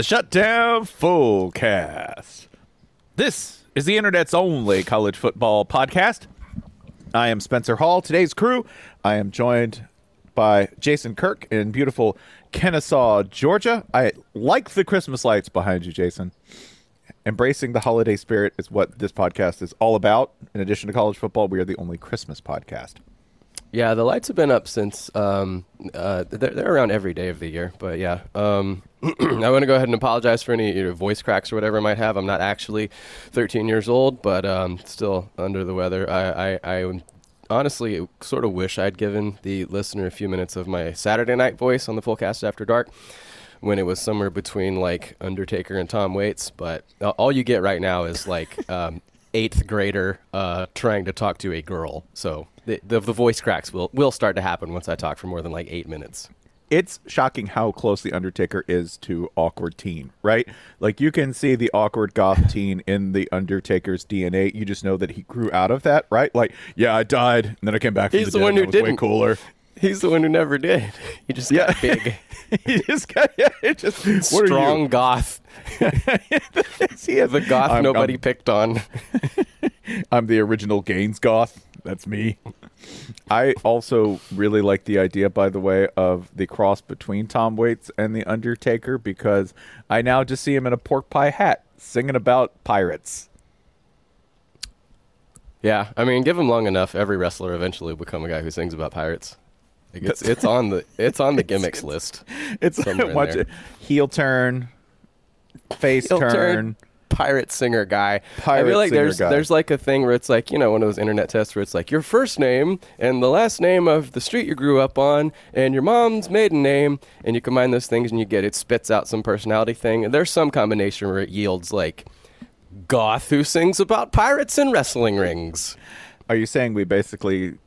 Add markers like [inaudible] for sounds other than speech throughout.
the Shutdown Fullcast. This is the internet's only college football podcast. I am Spencer Hall. Today's crew, I am joined by Jason Kirk in beautiful Kennesaw, Georgia. I like the Christmas lights behind you, Jason. Embracing the holiday spirit is what this podcast is all about. In addition to college football, we are the only Christmas podcast. Yeah, the lights have been up since um, uh, they're, they're around every day of the year. But yeah, um, [clears throat] I want to go ahead and apologize for any you know, voice cracks or whatever I might have. I'm not actually 13 years old, but um, still under the weather. I, I, I honestly sort of wish I'd given the listener a few minutes of my Saturday night voice on the full cast after dark when it was somewhere between like Undertaker and Tom Waits. But all you get right now is like [laughs] um, eighth grader uh, trying to talk to a girl. So the, the, the voice cracks will, will start to happen once I talk for more than like eight minutes. it's shocking how close the Undertaker is to awkward teen, right? Like you can see the awkward goth [laughs] teen in the Undertaker's DNA. You just know that he grew out of that, right? Like, yeah, I died, and then I came back. From He's the, the dead, one who was way didn't. cooler. He's the one who never did. He just Yeah. got big, he just got yeah, it [laughs] just [laughs] strong goth. He has- The goth I'm- nobody I'm, picked on. I'm the original Gaines goth. That's me. [laughs] I also really like the idea, by the way, of the cross between Tom Waits and the Undertaker because I now just see him in a pork pie hat singing about pirates. Yeah, I mean, give him long enough, every wrestler eventually will become a guy who sings about pirates. Like, it's it's on the it's on the [laughs] gimmicks list. It's Somewhere in watch it. heel turn, face Heel turn. turn, pirate singer guy. I feel like there's guy. there's like a thing where it's like you know one of those internet tests where it's like your first name and the last name of the street you grew up on and your mom's maiden name and you combine those things and you get it spits out some personality thing and there's some combination where it yields like goth who sings about pirates and wrestling rings. Are you saying we basically,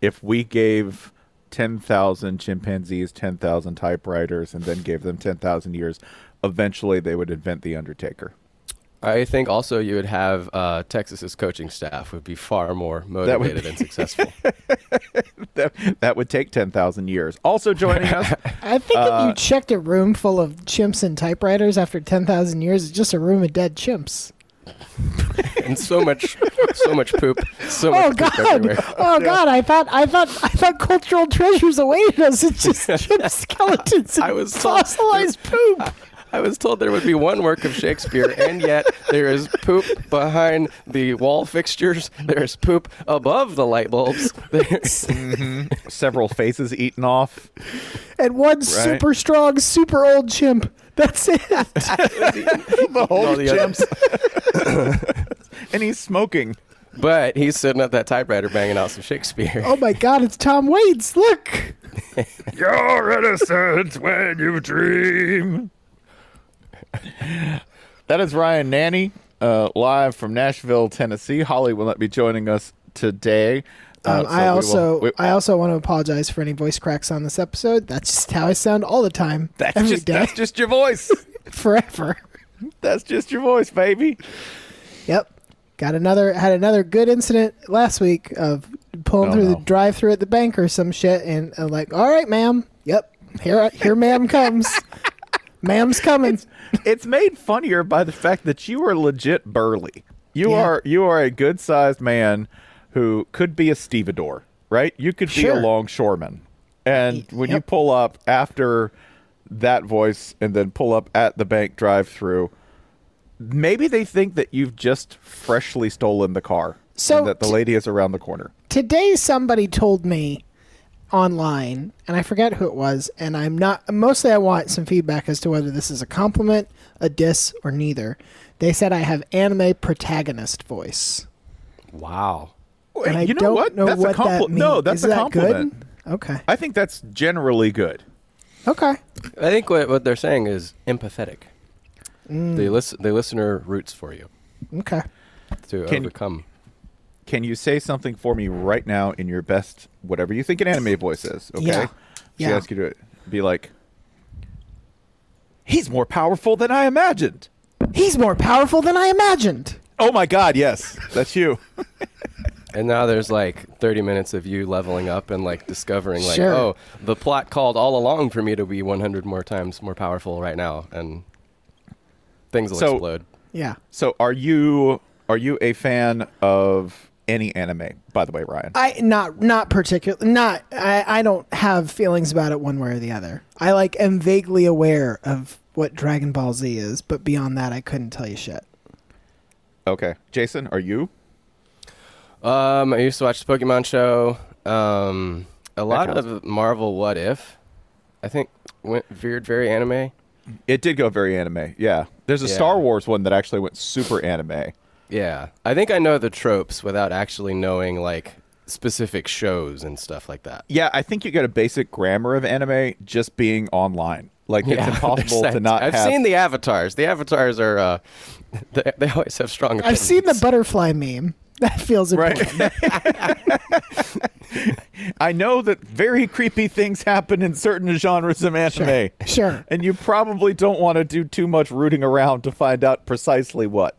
if we gave 10,000 chimpanzees 10,000 typewriters and then gave them 10,000 years, eventually they would invent the Undertaker? I think also you would have uh, Texas's coaching staff would be far more [laughs] That would motivated be- and successful. [laughs] that, that would take 10,000 years. Also joining us, [laughs] I think Uh, if you checked a room full of chimps and typewriters after 10,000 years, it's just a room of dead chimps. and so much, so much poop, so Oh much God! everywhere. Oh God! I thought, I thought, I thought cultural treasures awaited us. It's just chimp skeletons and I was told- fossilized poop. I was told there would be one work of Shakespeare, and yet there is poop behind the wall fixtures. There's poop above the light bulbs. There's [laughs] mm-hmm. several faces eaten off. And one super strong, super old chimp. That's it. [laughs] the whole the chimps. [laughs] and he's smoking. But he's sitting at that typewriter banging out some Shakespeare. oh my God! It's Tom Waits. Look. You're innocent when you dream. [laughs] that is Ryan Nanni, uh, live from Nashville, Tennessee. Holly will not be joining us today. Uh, Um, so I we will- also, we- I also want to apologize for any voice cracks on this episode. That's just how I sound all the time, [laughs] that's every just day, that's just your voice. [laughs] forever. that's just your voice, baby. Yep. Got another had another good incident last week of pulling Oh, through no. the drive through at the bank or some shit and I'm like, "All right, ma'am. Yep. Here here ma'am comes. Ma'am's coming." It's made funnier by the fact that you are legit burly. You Yeah. are you are a good sized man who could be a stevedore, right? You could be a longshoreman. And when you pull up after that voice and then pull up at the bank drive through, maybe they think that you've just freshly stolen the car. So and that the t- lady is around the corner. Today somebody told me online and I forget who it was and I'm not mostly I want some feedback as to whether this is a compliment, a diss or neither. They said I have anime protagonist voice. Wow. And I you know don't what? know that's what a compli- that means. No, that's Is a that compliment. Good? Okay. I think that's generally good. Okay. I think what, what they're saying is empathetic. Mm. The, lis- the listener roots for you Okay. to Can- overcome. Can you say something for me right now in your best, whatever you think an anime voice is? Okay. Yeah. She Yeah. ask you to be like, "He's more powerful than I imagined." He's more powerful than I imagined. Oh my God! Yes, that's you. [laughs] And now there's like 30 minutes of you leveling up and like discovering like, Sure. oh, the plot called all along for me to be 100 more times more powerful right now, and things will So- explode. Yeah. So, are you are you a fan of any anime? By the way, Ryan. I not not particular not I, I don't have feelings about it one way or the other. I like am vaguely aware of what Dragon Ball Z is, but beyond that I couldn't tell you shit. Okay, Jason, are you? Um, I used to watch the Pokemon show. Um, a lot of Marvel What If. I think went veered very anime. It did go very anime. Yeah, there's a Yeah. Star Wars one that actually went super anime. Yeah, I think I know the tropes without actually knowing like specific shows and stuff like that. Yeah, I think you get a basic grammar of anime just being online. Like it's [laughs] impossible to not. I've have- seen the avatars. The avatars are. Uh, [laughs] they, they always have strong. I've seen the butterfly meme. [laughs] That feels important. Right. I know that very creepy things happen in certain genres of anime. Sure. And you probably don't want to do too much rooting around to find out precisely what.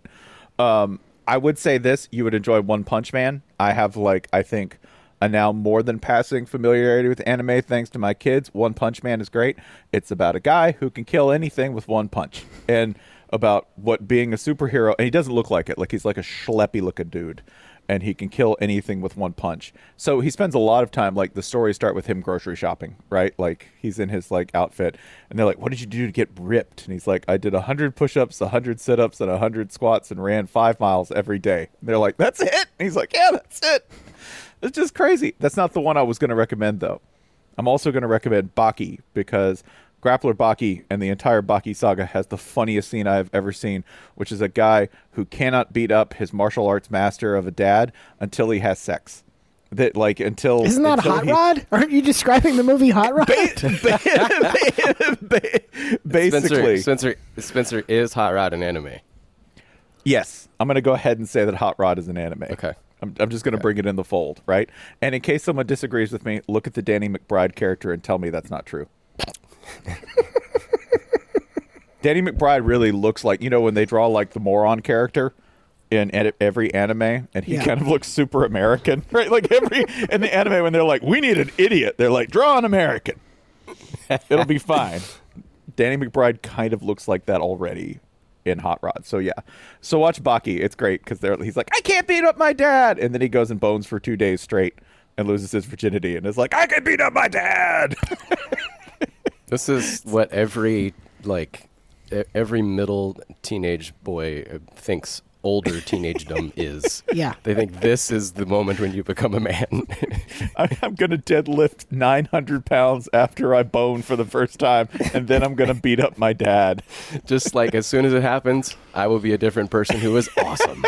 Um, I would say this you would enjoy One Punch Man. I have, like, I think a now more than passing familiarity with anime thanks to my kids. One Punch Man is great. It's about a guy who can kill anything with one punch. And about what being a superhero, and he doesn't look like it. Like, he's like a schleppy looking dude and he can kill anything with one punch. So he spends a lot of time like the stories start with him grocery shopping, right? Like he's in his like outfit and they're like, "What did you do to get ripped?" And he's like, "I did 100 push-ups, 100 sit-ups and 100 squats and ran 5 miles every day." And they're like, "That's it?" And he's like, "Yeah, that's it." It's just crazy. That's not the one I was going to recommend though. I'm also going to recommend Baki because Grappler Baki and the entire Baki saga has the funniest scene I've ever seen, which is a guy who cannot beat up his martial arts master of a dad until he has sex. That like until Isn't that until Hot he- Rod? Aren't you describing the movie Hot Rod? Basically, Spencer, Spencer, Spencer is hot rod an anime. Yes, I'm going to go ahead and say that Hot Rod is an anime. Okay. I'm, I'm just going to bring it in the fold, right? And in case someone disagrees with me, look at the Danny McBride character and tell me that's not true. [laughs] Danny McBride really looks like, you know, when they draw like the moron character in ed- every anime, and he Yeah. kind of looks super American, [laughs] right? Like every in the anime when they're like, "We need an idiot," they're like, "Draw an American." [laughs] It'll be fine. Danny McBride kind of looks like that already in Hot Rod. So yeah. So watch Baki. It's great because they're he's like, I can't beat up my dad, and then he goes and bones for two days straight and loses his virginity, and is like, I can beat up my dad. This is what every like every middle teenage boy uh, thinks older teenagedom [laughs] is. Yeah. They think this is the moment when you become a man. [laughs] I, I'm gonna deadlift 900 pounds after I bone for the first time, and then I'm gonna beat up my dad. Just like as soon as it happens, I will be a different person who is awesome.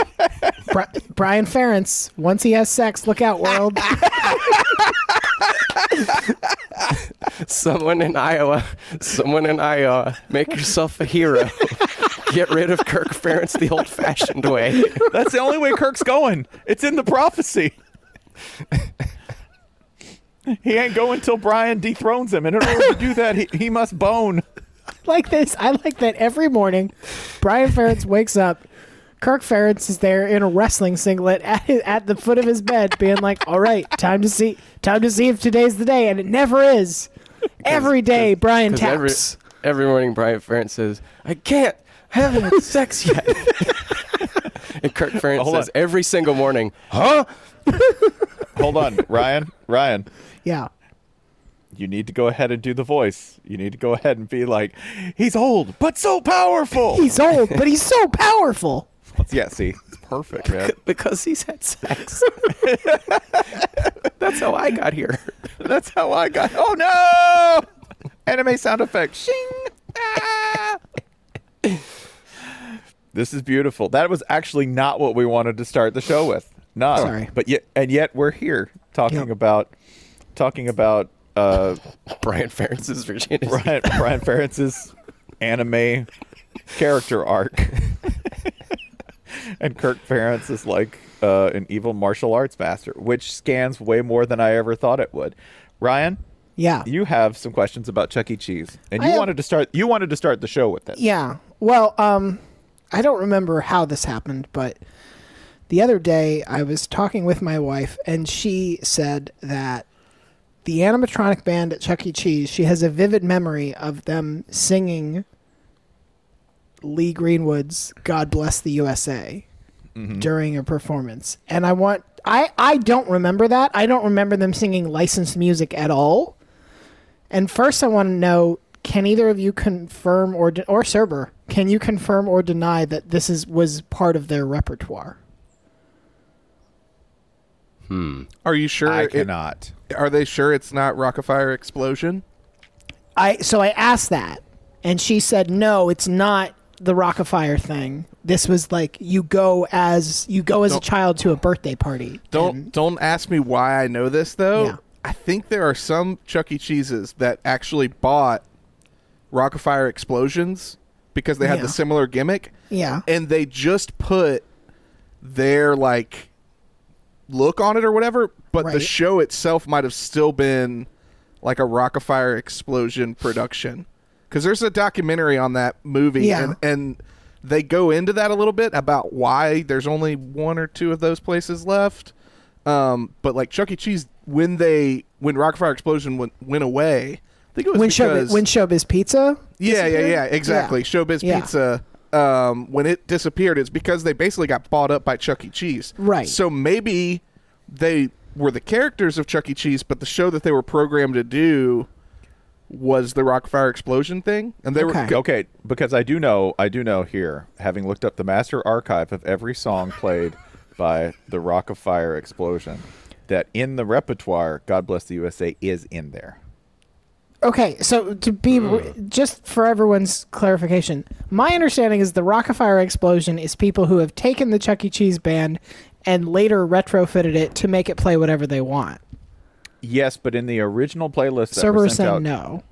Bri- Brian Ferentz, once he has sex, look out, world. [laughs] someone in Iowa, someone in Iowa, make yourself a hero. Get rid of Kirk Ferentz the old-fashioned way. That's the only way Kirk's going. It's in the prophecy. he ain't going till Brian dethrones him, and in order to do that, he, he must bone. like this. I like that every morning, Brian Ferentz wakes up. Kirk Ferentz is there in a wrestling singlet at his, at the foot of his bed, being like, "All right, time to see, time to see if today's the day," and it never is. Every day, Brian 'Cause every, taps. every morning, Brian Ferentz says, "I can't, I haven't had [laughs] sex yet." and Kirk Ferentz Hold says on. every single morning, "Huh?" [laughs] Hold on, Ryan. Ryan, Yeah, you need to go ahead and do the voice. You need to go ahead and be like, he's old but so powerful. he's old, but he's so powerful. [laughs] yeah, see, it's perfect, man. [laughs] because he's had sex. [laughs] That's how I got here. That's how I got. Oh no! Anime sound effect. Shing. Ah! this is beautiful. That was actually not what we wanted to start the show with. Not. Sorry. But yet, and yet we're here talking Yep. about talking about uh, Brian Ferentz's virginity. Brian Brian Ferentz's anime character arc. [laughs] and Kirk Ferentz is like uh, an evil martial arts master, which scans way more than I ever thought it would. Ryan, Yeah, you have some questions about Chuck E. Cheese, and you have- wanted to start. You wanted to start the show with it. Yeah. Well, um, I don't remember how this happened, but the other day I was talking with my wife, and she said that the animatronic band at Chuck E. Cheese, she has a vivid memory of them singing Lee Greenwood's "God Bless the USA" during a performance, and I want. I, I don't remember that. I don't remember them singing licensed music at all. And first, I want to know: Can either of you confirm or de- or Serber? Can you confirm or deny that this is was part of their repertoire? Hmm. Are you sure? I it- cannot. are they sure it's not Rockafire Explosion? I so I asked that, and she said no, it's not the Rockafire thing. This was like you go as you go as a Don't- child to a birthday party. Don't and- don't ask me why I know this though. Yeah. I think there are some Chuck E. Cheeses that actually bought Rockafire Explosions because they had Yeah. the similar gimmick. Yeah. And they just put their like look on it or whatever, but the show itself might have still been like a Rockafire Explosion production. Cuz there's a documentary on that movie Yeah. and and they go into that a little bit about why there's only one or two of those places left. Um, but like Chuck E. Cheese, when they when Rockafire Explosion went, went away, I think it was when because Showbiz, when Showbiz Pizza. yeah, yeah, yeah, exactly. Showbiz Yeah. Pizza. Um, when it disappeared, it's because they basically got bought up by Chuck E. Cheese. Right. So maybe they were the characters of Chuck E. Cheese, but the show that they were programmed to do was the Rockafire Explosion thing, and they Okay. were Okay, because I do know, I do know here, having looked up the master archive of every song played by the Rockafire Explosion, that in the repertoire, "God Bless the USA" is in there. Okay, so to be hmm. just for everyone's clarification, my understanding is the Rockafire explosion is people who have taken the Chuck E. Cheese band and later retrofitted it to make it play whatever they want. Yes, but in the original playlist Server said out, no.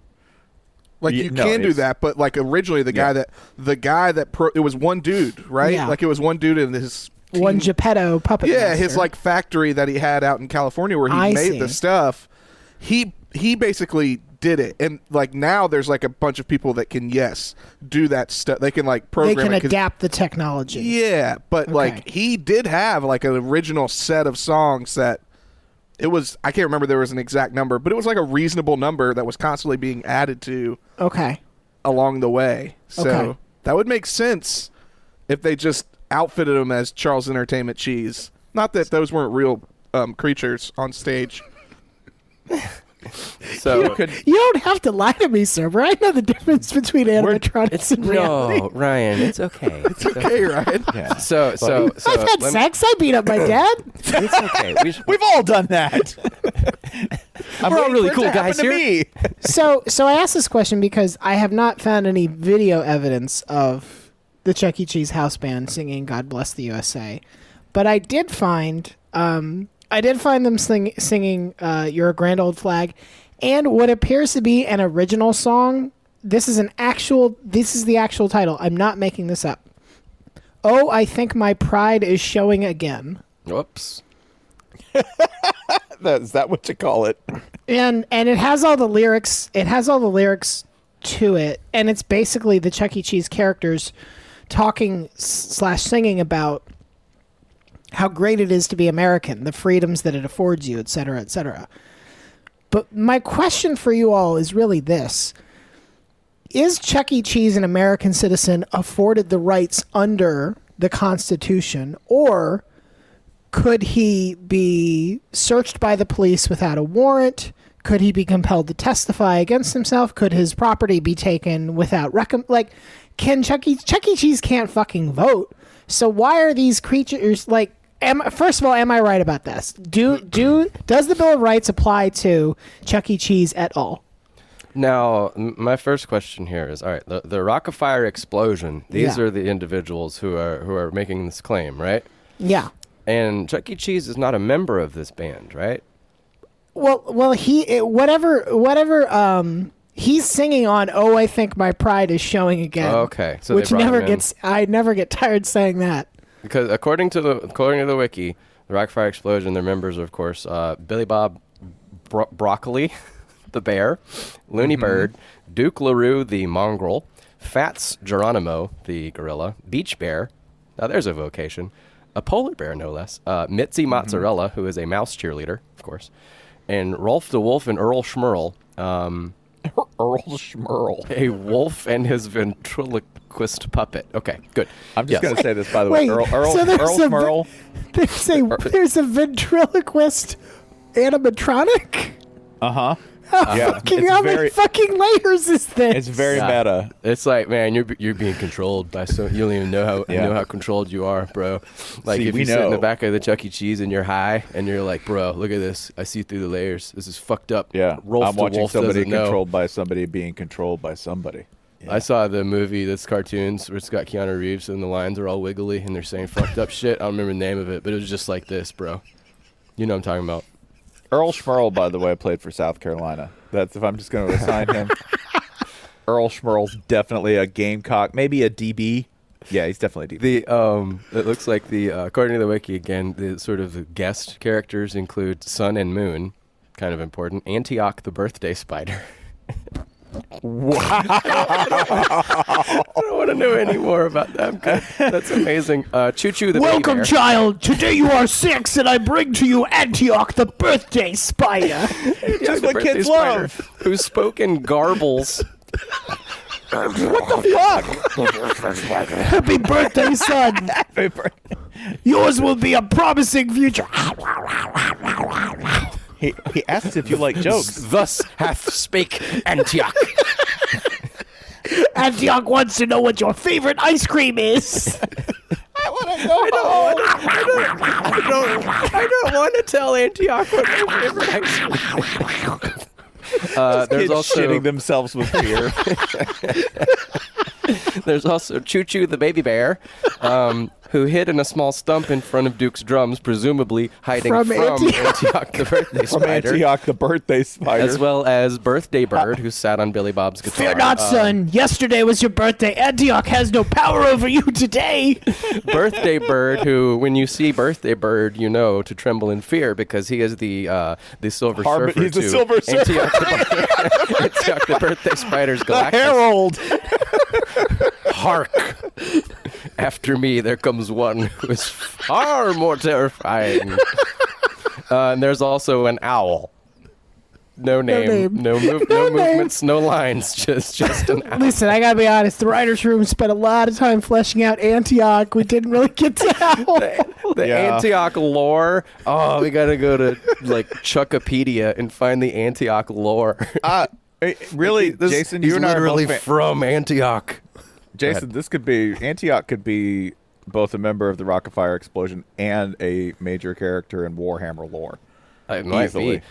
like you no, can do that, but like originally the guy Yeah. that the guy that pro, it was one dude, right? Yeah. Like it was one dude in his One Geppetto puppet. yeah, his like factory that he had out in California where he I made see. the stuff. He he basically did it, and like now there's like a bunch of people that can yes do that stuff. They can like program. They can it 'cause- adapt the technology. Yeah, but like he did have like an original set of songs that it was. I can't remember there was an exact number, but it was like a reasonable number that was constantly being added to Okay. along the way. So Okay. that would make sense if they just outfitted him as Charles Entertainment Cheese. Not that those weren't real um, creatures on stage. [laughs] [laughs] So You don't have to lie to me, sir. I know the difference between animatronics it's and reality. no, Ryan. It's okay. It's Okay, right? [laughs] So so so. I've had let me- sex. I beat up my [coughs] dad. It's okay. We [laughs] should- We've all done that. I'm We're all really cool guys here. me. so, so I asked this question because I have not found any video evidence of the Chuck E. Cheese house band singing "God Bless the USA," but I did find, um, I did find them sing, singing uh, "You're a Grand Old Flag," and what appears to be an original song. This is an actual. This is the actual title. I'm not making this up. Oh, I think my pride is showing again. Whoops. [laughs] That, is that what you call it? and and it has all the lyrics it has all the lyrics to it and it's basically the chuck e cheese characters talking slash singing about how great it is to be american the freedoms that it affords you et cetera et cetera but my question for you all is really this is chuck e cheese an american citizen afforded the rights under the constitution or could he be searched by the police without a warrant? Could he be compelled to testify against himself? Could his property be taken without recom- like can Chuck E. Chuck E. Cheese can't fucking vote. So why are these creatures like am first of all, am I right about this? Do do does the Bill of Rights apply to Chuck E. Cheese at all? Now, m- my first question here is: All right, the, the Rockafire explosion. These Yeah. are the individuals who are who are making this claim, right? Yeah. And Chuck E. Cheese is not a member of this band, right? Well, well, he it- whatever whatever um he's singing on "Oh, I think my pride is showing again." Okay, so they which brought never him in. gets I never get [laughs] tired saying that. Because according to the according to the wiki, the Rockafire explosion, their members are of course uh, Billy Bob Bro- Broccoli, [laughs] the bear, Looney Bird, Duke LaRue, the mongrel, Fats Geronimo, the gorilla, Beach Bear. Now there's a vocation. A polar bear, no less. Uh, Mitzi Mozzarella, who is a mouse cheerleader, of course, and Rolf the Wolf and Earl Schmerl. Um, [laughs] Earl Schmerl. a wolf and his ventriloquist puppet. Okay, good. I'm just Yes. going to say this, by the Wait, way. Earl, Earl, so there's Earl a- Schmerl. There's a there's a ventriloquist animatronic. Uh huh. How Yeah, fucking it's how very- many fucking layers is this? It's very Yeah. meta. It's like, man, you're you're being controlled by so you don't even know how Yeah. know how controlled you are, bro. Like See, if we you sit in the back of the Chuck E. Cheese and you're high and you're like, bro, look at this. I see through the layers. This is fucked up. Yeah. Rolf I'm watching Wolf somebody doesn't know. controlled by somebody being controlled by somebody. I saw the movie that's cartoons where it's got Keanu Reeves and the lines are all wiggly and they're saying fucked up shit. I don't remember the name of it, but it was just like this, bro. You know what I'm talking about. Earl Schmerl, by the way, played for South Carolina. That's if I'm just going to assign him. [laughs] Earl Schmerl's definitely a Gamecock, maybe a DB. Yeah, he's definitely a DB. The um, it looks like the uh, according to the wiki again, the sort of the guest characters include Sun and Moon, kind of important. Antioch the birthday spider. [laughs] [laughs] I don't want to know any more about them. That's amazing. Uh, Choo Choo the baby Welcome, bear. child. Today you are six, and I bring to you Antioch, the birthday spider. [laughs] Antioch Just what kids love. Who spoke in garbles. what the fuck? Happy birthday, son. [laughs] Yours will be a promising future. He, he asks if you like jokes. [laughs] Thus hath spake Antioch. Antioch wants to know what your favorite ice cream is. [laughs] I wanna know how I don't want to tell Antioch what my favorite ice cream is. Uh, there's also shitting themselves with fear. [laughs] there's also Choo Choo the baby bear, um, who hid in a small stump in front of Duke's drums, presumably hiding From from, Antioch. Antioch the birthday From spider. Antioch, the birthday spider. As well as Birthday Bird, who sat on Billy Bob's guitar. Fear not, Um, son. Yesterday was your birthday. Antioch has no power over you today. [laughs] Birthday Bird, who, when you see Birthday Bird, you know to tremble in fear because he is the uh, the Silver Surfer. he's the Silver Surfer. Antioch the, the Birthday Spider's the Galactus. Herald. [laughs] Hark! After me, there comes one who is far more terrifying. Uh, and there's also an owl. No name, name. no, [laughs] move, No no, name. movements, no lines, [laughs] just just an owl. [laughs] Listen, I gotta be honest. The writers' room spent a lot of time fleshing out Antioch. We didn't really get to Owl. The Yeah. Antioch lore. Oh, we gotta go to like Chuckopedia and find the Antioch lore. Uh, eh, really, This- Jason, you and I are literally both fa- from Antioch. Jason, this could be Antioch could be both a member of the Rockafire Explosion and a major character in Warhammer lore. It might Easily. be.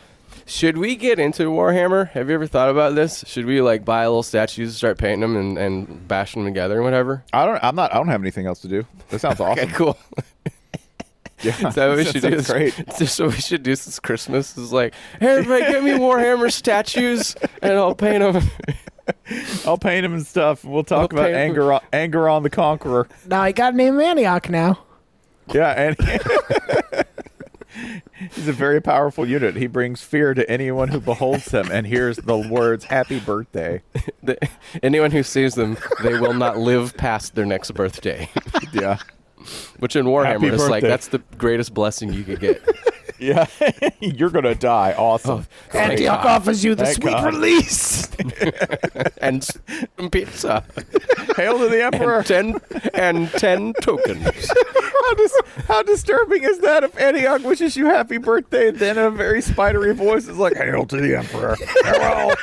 Should we get into Warhammer? Have you ever thought about this? Should we like buy little statues, and start painting them, and, and bashing them together and whatever? I don't. I'm not. I don't have anything else to do. That sounds [laughs] awesome. Okay, cool. [laughs] Yeah, Is that what we that should do? sounds great. [laughs] Just what we should do this Christmas is like, hey, everybody, get me Warhammer statues, and I'll paint them. I'll paint them and stuff. We'll talk I'll about paint 'em. anger. On, anger on the conqueror. now I got name Antioch now. Yeah, and he's a very powerful unit. He brings fear to anyone who beholds him and hears the words "Happy Birthday." Anyone who sees them, they will not live past their next birthday. Yeah, Which in Warhammer Happy is like that's the greatest blessing you could get. [laughs] yeah. [laughs] You're gonna die. Awesome. Oh, thank Antioch God. offers you the Thank sweet God. release. [laughs] and some pizza. Hail to the emperor. And ten and ten tokens. how, dis- how disturbing is that if Antioch wishes you happy birthday, then a very spidery voice is like, Hail to the Emperor. Farewell.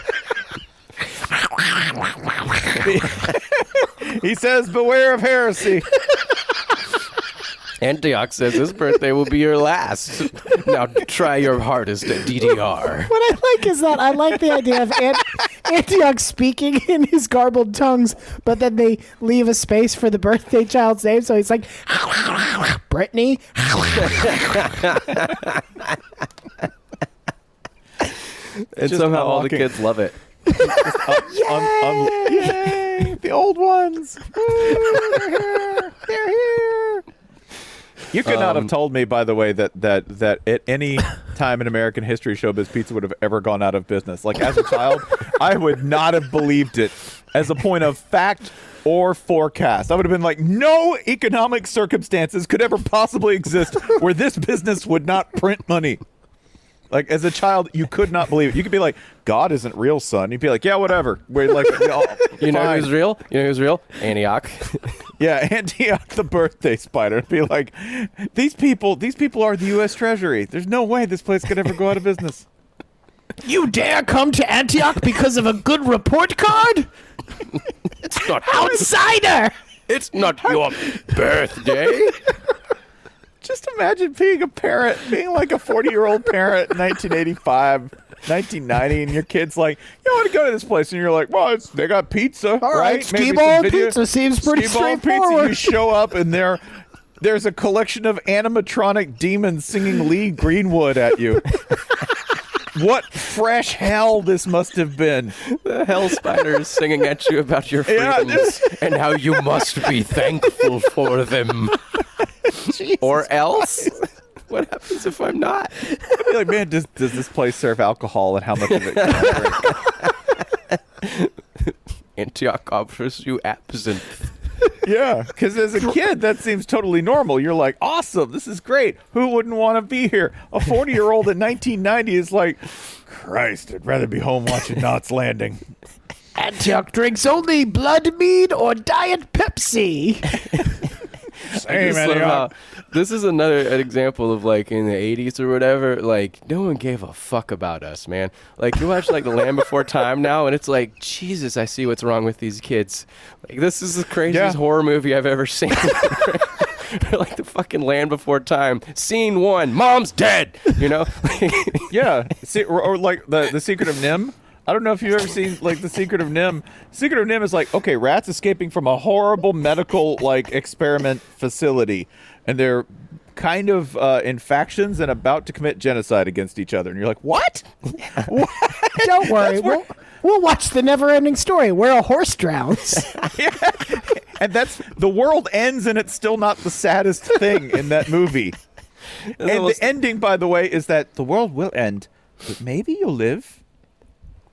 he says, Beware of heresy. Antioch says his birthday will be your last. Now try your hardest at DDR. [laughs] What I like is that I like the idea of Ant- Antioch speaking [laughs] in his garbled tongues, but then they leave a space for the birthday child's name. So he's like, [laughs] Brittany. And Just somehow all the kids love it. Un- un- yay! The old ones. Ooh, they're here. They're here. You could not have Um, told me, by the way, that that that at any [laughs] time in American history, Showbiz Pizza would have ever gone out of business. Like as a child, I would not have believed it as a point of fact or forecast. I would have been like, no economic circumstances could ever possibly exist where this business would not print money. Like as a child, you could not believe it. You could be like, "God isn't real, son." You'd be like, "Yeah, whatever." We're like, "Yeah, [laughs] You know fine." who's real? You know who's real? Antioch. [laughs] Yeah, Antioch the birthday spider. It'd be like, these people, these people are the U.S. Treasury. There's no way this place could ever go out of business. You dare come to Antioch because of a good report card? [laughs] it's not Outsider! It's not your birthday. Just imagine being a parent, being like a 40 year old parent in 1985, 1990, and your kid's like, "You want to go to this place?" And you're like, "Well, it's, they got pizza, All right, Maybe some skee-ball video- pizza seems pretty Pizza. straightforward. You show up and there, there's a collection of animatronic demons singing Lee Greenwood at you. [laughs] what fresh hell this must have been. The hell spider is singing at you about your Yeah, freedoms and how you must be thankful for them. or else? What happens if I'm not? I'd be like, man, does, does this place serve alcohol and how much of it can I drink? [laughs] Antioch offers you absinthe. Yeah, because as a kid, that seems totally normal. You're like, awesome, this is great. Who wouldn't want to be here? A 40 year old in 1990 is like, Christ, I'd rather be home watching [laughs] Knots Landing. Antioch drinks only blood mead or diet Pepsi. [laughs] Hey, just man, love yeah. how- this is another an example of like in the 80s or whatever like no one gave a fuck about us man like you watch like the land before time now and it's like jesus i see what's wrong with these kids like this is the craziest Yeah. horror movie i've ever seen [laughs] like the fucking land before time scene one mom's dead you know [laughs] yeah, See, or, or like the, the Secret of NIMH. I don't know if you've ever seen like the Secret of NIMH. Secret of NIMH is like okay, rats escaping from a horrible medical like experiment facility, and they're kind of uh, in factions and about to commit genocide against each other. And you're like, what? [laughs] Don't worry. We'll, we'll watch the never-ending story where a horse drowns. [laughs] and that's the world ends, and it's still not the saddest thing in that movie. [laughs] and the ending, by the way, is that the world will end, but maybe you'll live.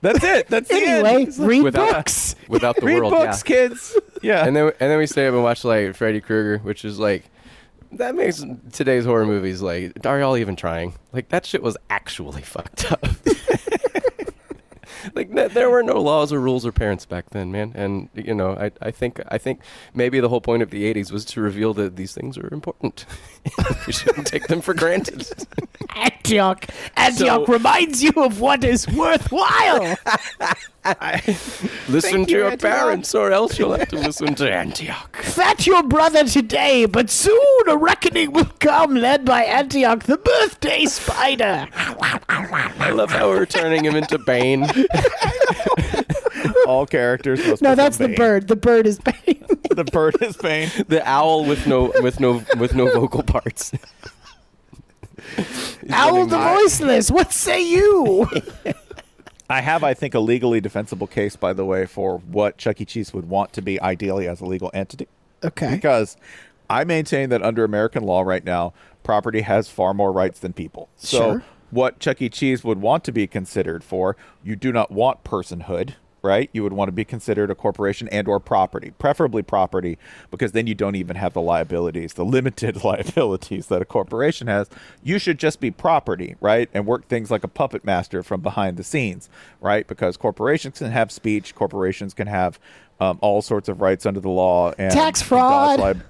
That's it. That's the Anyway, end. Read Without- books. [laughs] without the Read world. books, yeah. kids. Yeah. And then and then we stay up and watch like Freddy Krueger, which is like that makes today's horror movies like are y'all even trying? Like that shit was actually [laughs] fucked up. [laughs] like th- there were no laws or rules or parents back then, man. And you know, I I think I think maybe the whole point of the '80s was to reveal that these things are important. [laughs] we shouldn't take them for granted. Antioch. Antioch So- reminds you of what is worthwhile. [laughs] [laughs] Listen Thank to you, your Antioch. parents, or else you'll have to [laughs] listen to Antioch. Fat your brother today, but soon a reckoning will come, led by Antioch, the birthday spider. I love how we're turning him into Bane. All characters. Must No, become that's the bird. The bird is Bane. [laughs] the bird is Bane. the owl with no with no with no vocal parts. He's Owl the my- voiceless. What say you? I have, I think, a legally defensible case, by the way, for what Chuck E. Cheese would want to be ideally as a legal entity. Okay. Because I maintain that under American law right now, property has far more rights than people. So, Sure. what Chuck E. Cheese would want to be considered for, you do not want personhood, right? You would want to be considered a corporation and or property, preferably property, because then you don't even have the liabilities, the [laughs] limited liabilities that a corporation has. You should just be property, right? And work things like a puppet master from behind the scenes, right? Because corporations can have speech, corporations can have um, all sorts of rights under the law and Tax fraud. liab-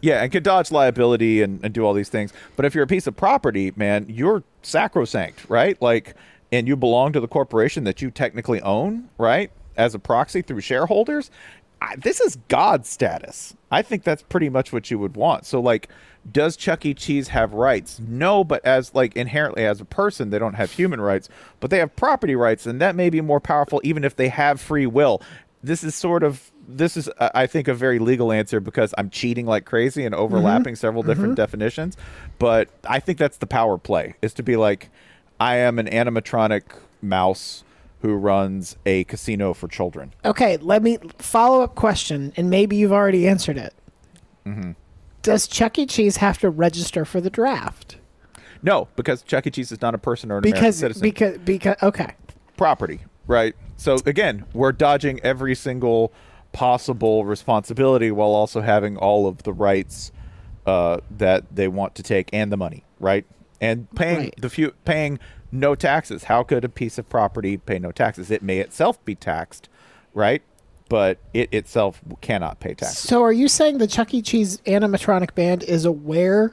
yeah, and can dodge liability and, and do all these things. But if you're a piece of property, man, you're sacrosanct, right? Like, and you belong to the corporation that you technically own, right? As a proxy through shareholders. I, this is God status. I think that's pretty much what you would want. So, like, does Chuck E. Cheese have rights? No, but as like inherently as a person, they don't have human rights, but they have property rights, and that may be more powerful even if they have free will. This is sort of this is uh, I think a very legal answer because I'm cheating like crazy and overlapping several different definitions, but I think that's the power play is to be like I am an animatronic mouse who runs a casino for children. Okay, let me follow up question, and maybe you've already answered it. Mm-hmm. Does Chuck E. Cheese have to register for the draft? No, because Chuck E. Cheese is not a person or an American citizen. because because okay. property, right? So again, we're dodging every single possible responsibility while also having all of the rights uh, that they want to take and the money, right? And paying Right. the few paying no taxes. How could a piece of property pay no taxes? It may itself be taxed, right? But it itself cannot pay taxes. So are you saying the Chuck E. Cheese animatronic band is aware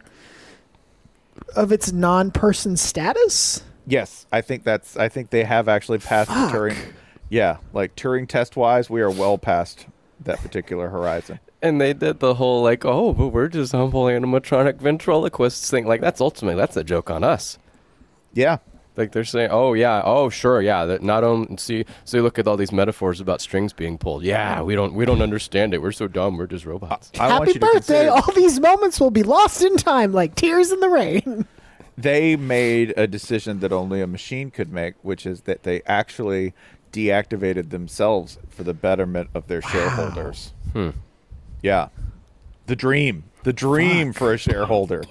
of its non-person status? Yes, I think that's. I think they have actually passed Fuck. the Turing. Yeah, like Turing test wise, we are well past that particular horizon. And they did the whole like, oh, but we're just humble animatronic ventriloquists thing. Like that's ultimately that's a joke on us. Yeah, Like they're saying, oh yeah, oh sure, yeah. That not on see, so you look at all these metaphors about strings being pulled. Yeah, we don't we don't understand it. We're so dumb. We're just robots. I want Happy you birthday! consider- All these moments will be lost in time, like tears in the rain. [laughs] they made a decision that only a machine could make, which is that they actually deactivated themselves for the betterment of their shareholders. Hmm. Yeah. The dream. The dream for a shareholder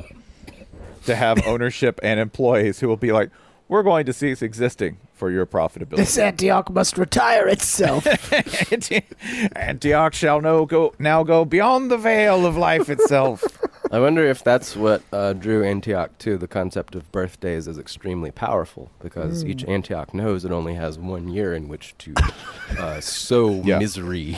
to have ownership and employees who will be like, we're going to cease existing for your profitability. This Antioch must retire itself. [laughs] Antioch shall no go now go beyond the veil of life itself. [laughs] I wonder if that's what uh, drew Antioch to the concept of birthdays is extremely powerful because each Antioch knows it only has one year in which to uh, [laughs] sow Yeah. misery.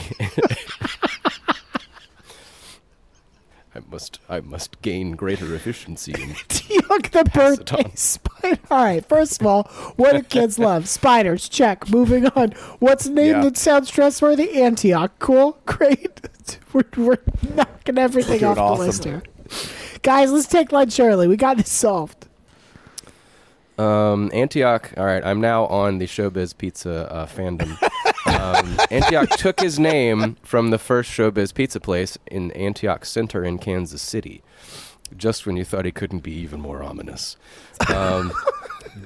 I must, I must gain greater efficiency. Antioch [laughs] the birthday spider. All right, first of all, what do kids [laughs] love? Spiders. Check. Moving on. What's a name Yeah. that sounds trustworthy? Antioch. Cool. Great. [laughs] We're, we're knocking everything off doing the list here. Guys, let's take lunch early. We got this solved. Um, Antioch. All right, I'm now on the Showbiz Pizza uh, fandom. Um, Antioch took his name from the first Showbiz Pizza place in Antioch Center in Kansas City. Just when you thought he couldn't be even more ominous. Um,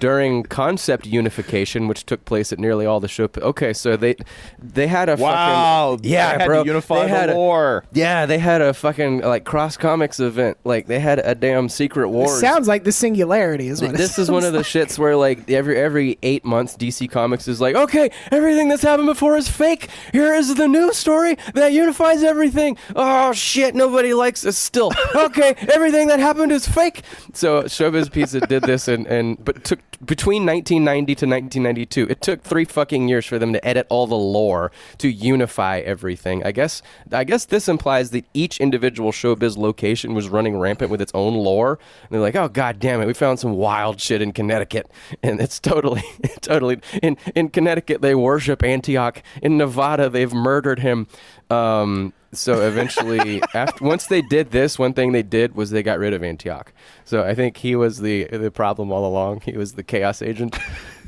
during concept unification, which took place at nearly all the show. Okay, so they they had a Wow, fucking yeah, they had to bro. unify they had the a- lore. yeah, they had a fucking like cross comics event. Like they had a damn secret war. Sounds like the singularity is what this is one of the sounds shits where like every every eight months DC Comics is like, okay, everything that's happened before is fake. Here is the new story that unifies everything. Oh shit, nobody likes us still. [laughs] Okay, everything that happened is fake. So Showbiz Pizza did this and and but took between 1990 to 1992. It took three fucking years for them to edit all the lore to unify everything. I guess I guess this implies that each individual Showbiz location was running rampant with its own lore. And they're like, oh god damn it, we found some wild shit in Connecticut, [laughs] and it's totally, [laughs] totally in in Connecticut they worship Antioch. In Nevada they've murdered him. Um, so eventually, [laughs] after once they did this, one thing they did was they got rid of Antioch. So I think he was the the problem all along. He was the chaos agent.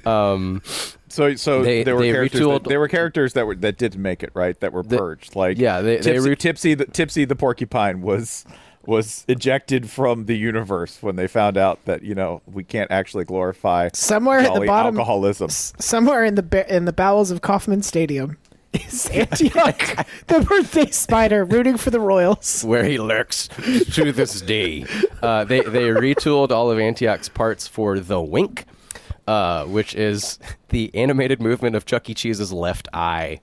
Um, [laughs] So, so They- there were they characters. retooled- That, there were characters that were that didn't make it right. That were The- purged. Like yeah, they- they Tipsy, re- Tipsy, the Tipsy the porcupine was was ejected from the universe when they found out that you know we can't actually glorify Somewhere at the bottom- alcoholism. somewhere in the in the bowels of Kauffman Stadium is [laughs] Antioch, the birthday spider, rooting for the Royals. where he lurks to this day. Uh, they they retooled all of Antioch's parts for the wink, uh, which is the animated movement of Chuck E. Cheese's left eye.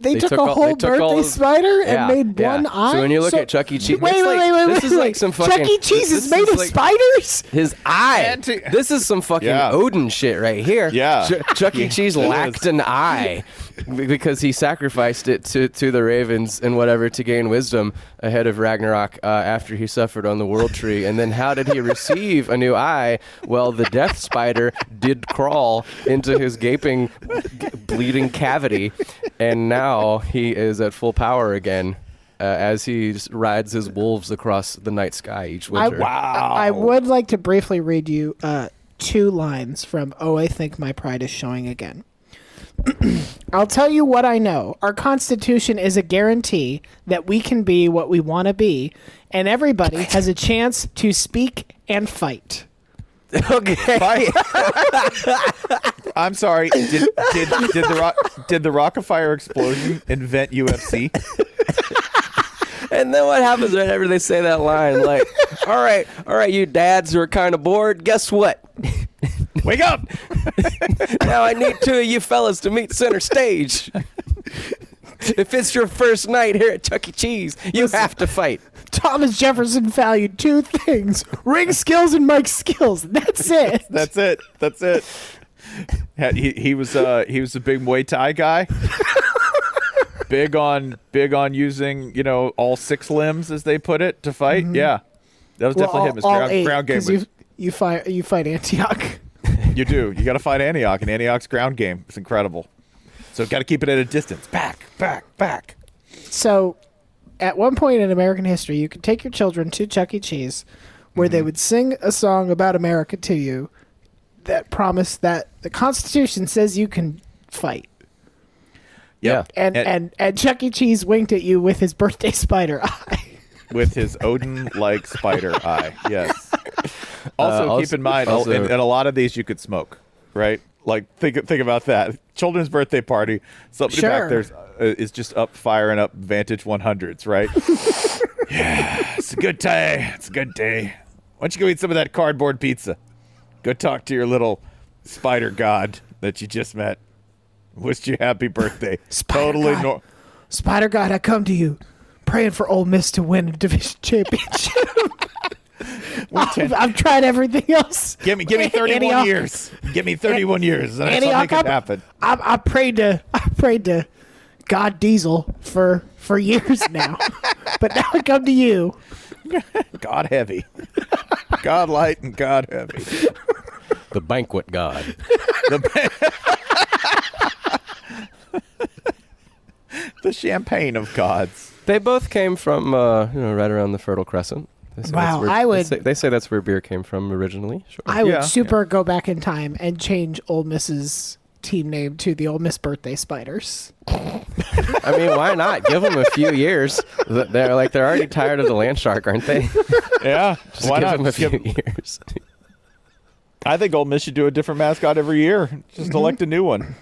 They, They took, took a all- whole they took all birthday of- spider Yeah, and made yeah. one eye. So when you look at Chuck E. Cheese- wait, it's wait, like- wait, wait, this wait, is like wait. some Chuck fucking- E. Cheese this is made is of like- spiders. His eye. Anti- this is some fucking Yeah. Odin shit right here. Yeah. Ch- Chuck E. [laughs] Cheese lacked an eye b- [laughs] because he sacrificed it to, to the ravens and whatever to gain wisdom ahead of Ragnarok uh, after he suffered on the world tree. And then how did he receive a new eye? Well, the death spider did crawl into his gaping, g- bleeding cavity, and now he is at full power again. Uh, as he rides his wolves across the night sky each I, winter. I, I would like to briefly read you uh, two lines from Oh, I Think My Pride is Showing Again. [clears throat] I'll tell you what I know. Our Constitution is a guarantee that we can be what we want to be, and everybody has a chance to speak and fight. [laughs] okay. [laughs] I'm sorry. Did did did the rock, did the Rockafire explosion invent UFC? And then what happens whenever they say that line? Like, all right, all right, you dads who are kind of bored, guess what? Wake up! [laughs] Now I need two of you fellas to meet center stage. if it's your first night here at Chuck E. Cheese, you have to fight. Thomas Jefferson valued two things ring skills and mic skills. That's it. [laughs] That's it. That's it. He, he was uh he was a big Muay Thai guy. [laughs] big on big on using you know all six limbs as they put it to fight. Yeah, that was definitely him. His ground, eight, ground game. 'cause Was, You, you, fight, you fight Antioch. You do. You got to fight Antioch, and Antioch's ground game is incredible. So got to keep it at a distance. Back, back, back. So, at one point in American history, you could take your children to Chuck E. Cheese, where they mm-hmm. would sing a song about America to you that promised that the Constitution says you can fight. Yep. And, and, and Chuck E. Cheese winked at you with his birthday [laughs] spider eye. with his Odin-like spider eye. Yes. [laughs] Also, Uh, keep in mind, also- in, in a lot of these, you could smoke, right? Like think think about that. [laughs] Children's birthday party. Somebody Sure. back there's uh, is just up firing up Vantage 100s, right? [laughs] yeah, it's a good day. It's a good day. Why don't you go eat some of that cardboard pizza? Go talk to your little spider god that you just met. Wished you happy birthday. totally God. nor- Spider God, I come to you, praying for Ole Miss to win a division championship. I've, I've tried everything else. Give me, give me [laughs] 31 Antioch- years. Give me 31 years. And I'll Antioch, make it happen. I, I prayed to I prayed to God Diesel for for years now, [laughs] but now I come to you. God heavy. God light and God heavy. The banquet god. The [laughs] champagne of gods. They both came from, uh, you know, right around the Fertile Crescent. They say Wow, where- I they would- say- They say that's where beer came from originally. Sure. I would Yeah. super go back in time and change Ole Miss's team name to the Ole Miss Birthday Spiders. I mean, why not? Give them a few years. They're like they're already tired of the land shark, aren't they? [laughs] Yeah, Just why give not? them a Just give- years. [laughs] I think Ole Miss should do a different mascot every year. Just Mm-hmm. elect a new one.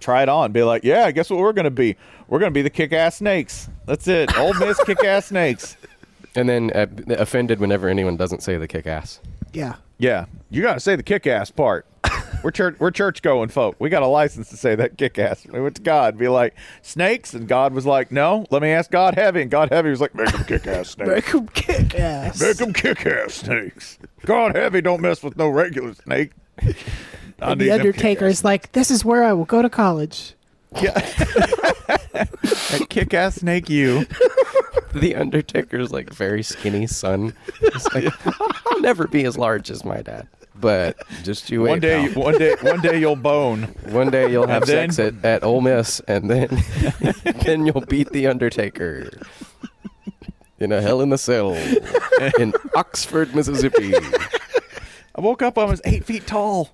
Try it on. Be like, yeah, guess what we're going to be? We're going to be the kick-ass snakes. That's it. Ole Miss kick-ass snakes. And then uh, offended whenever anyone doesn't say the kick ass. Yeah. Yeah, you got to say the kick-ass part. [laughs] We're church. We're church going folk. We got a license to say that kick-ass. We went to God, be like snakes, and God was like, no. Let me ask God heavy, and God heavy was like, make them kick-ass snakes. Make 'em kick ass. Make them kick-ass snakes. God heavy, don't mess with no regular snake. [laughs] And the them Undertaker's like, this is where I will go to college. Yeah. [laughs] That kick-ass snake, you. [laughs] The Undertaker's like very skinny son. Like, [laughs] I'll never be as large as my dad. But just you wait. One day, pal. one day, one day you'll bone. [laughs] One day you'll have then- sex at, at Ole Miss, and then then you'll beat the Undertaker in a Hell in the Cell in Oxford, Mississippi. I woke up. I was eight feet tall.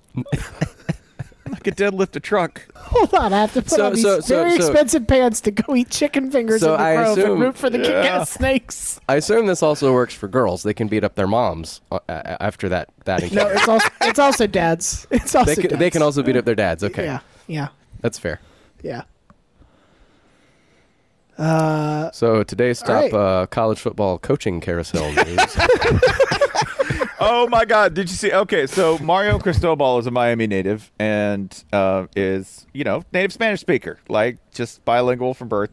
I could deadlift a truck. Hold on, I have to put So- on these so- so- very so- expensive pants to go eat chicken fingers So in the I grove assume- and root for the Yeah. kick-ass snakes. I assume this also works for girls. They can beat up their moms uh, uh, after that. That No, encounter. it's also it's also dads. [laughs] It's also they can, dads. they can also beat up their dads. Okay, Yeah, yeah, that's fair. yeah. So today's All top right. uh, college football coaching carousel [laughs] news. Oh my God! Did you see? Okay, so Mario Cristobal is a Miami native and uh, is you know native Spanish speaker, like just bilingual from birth.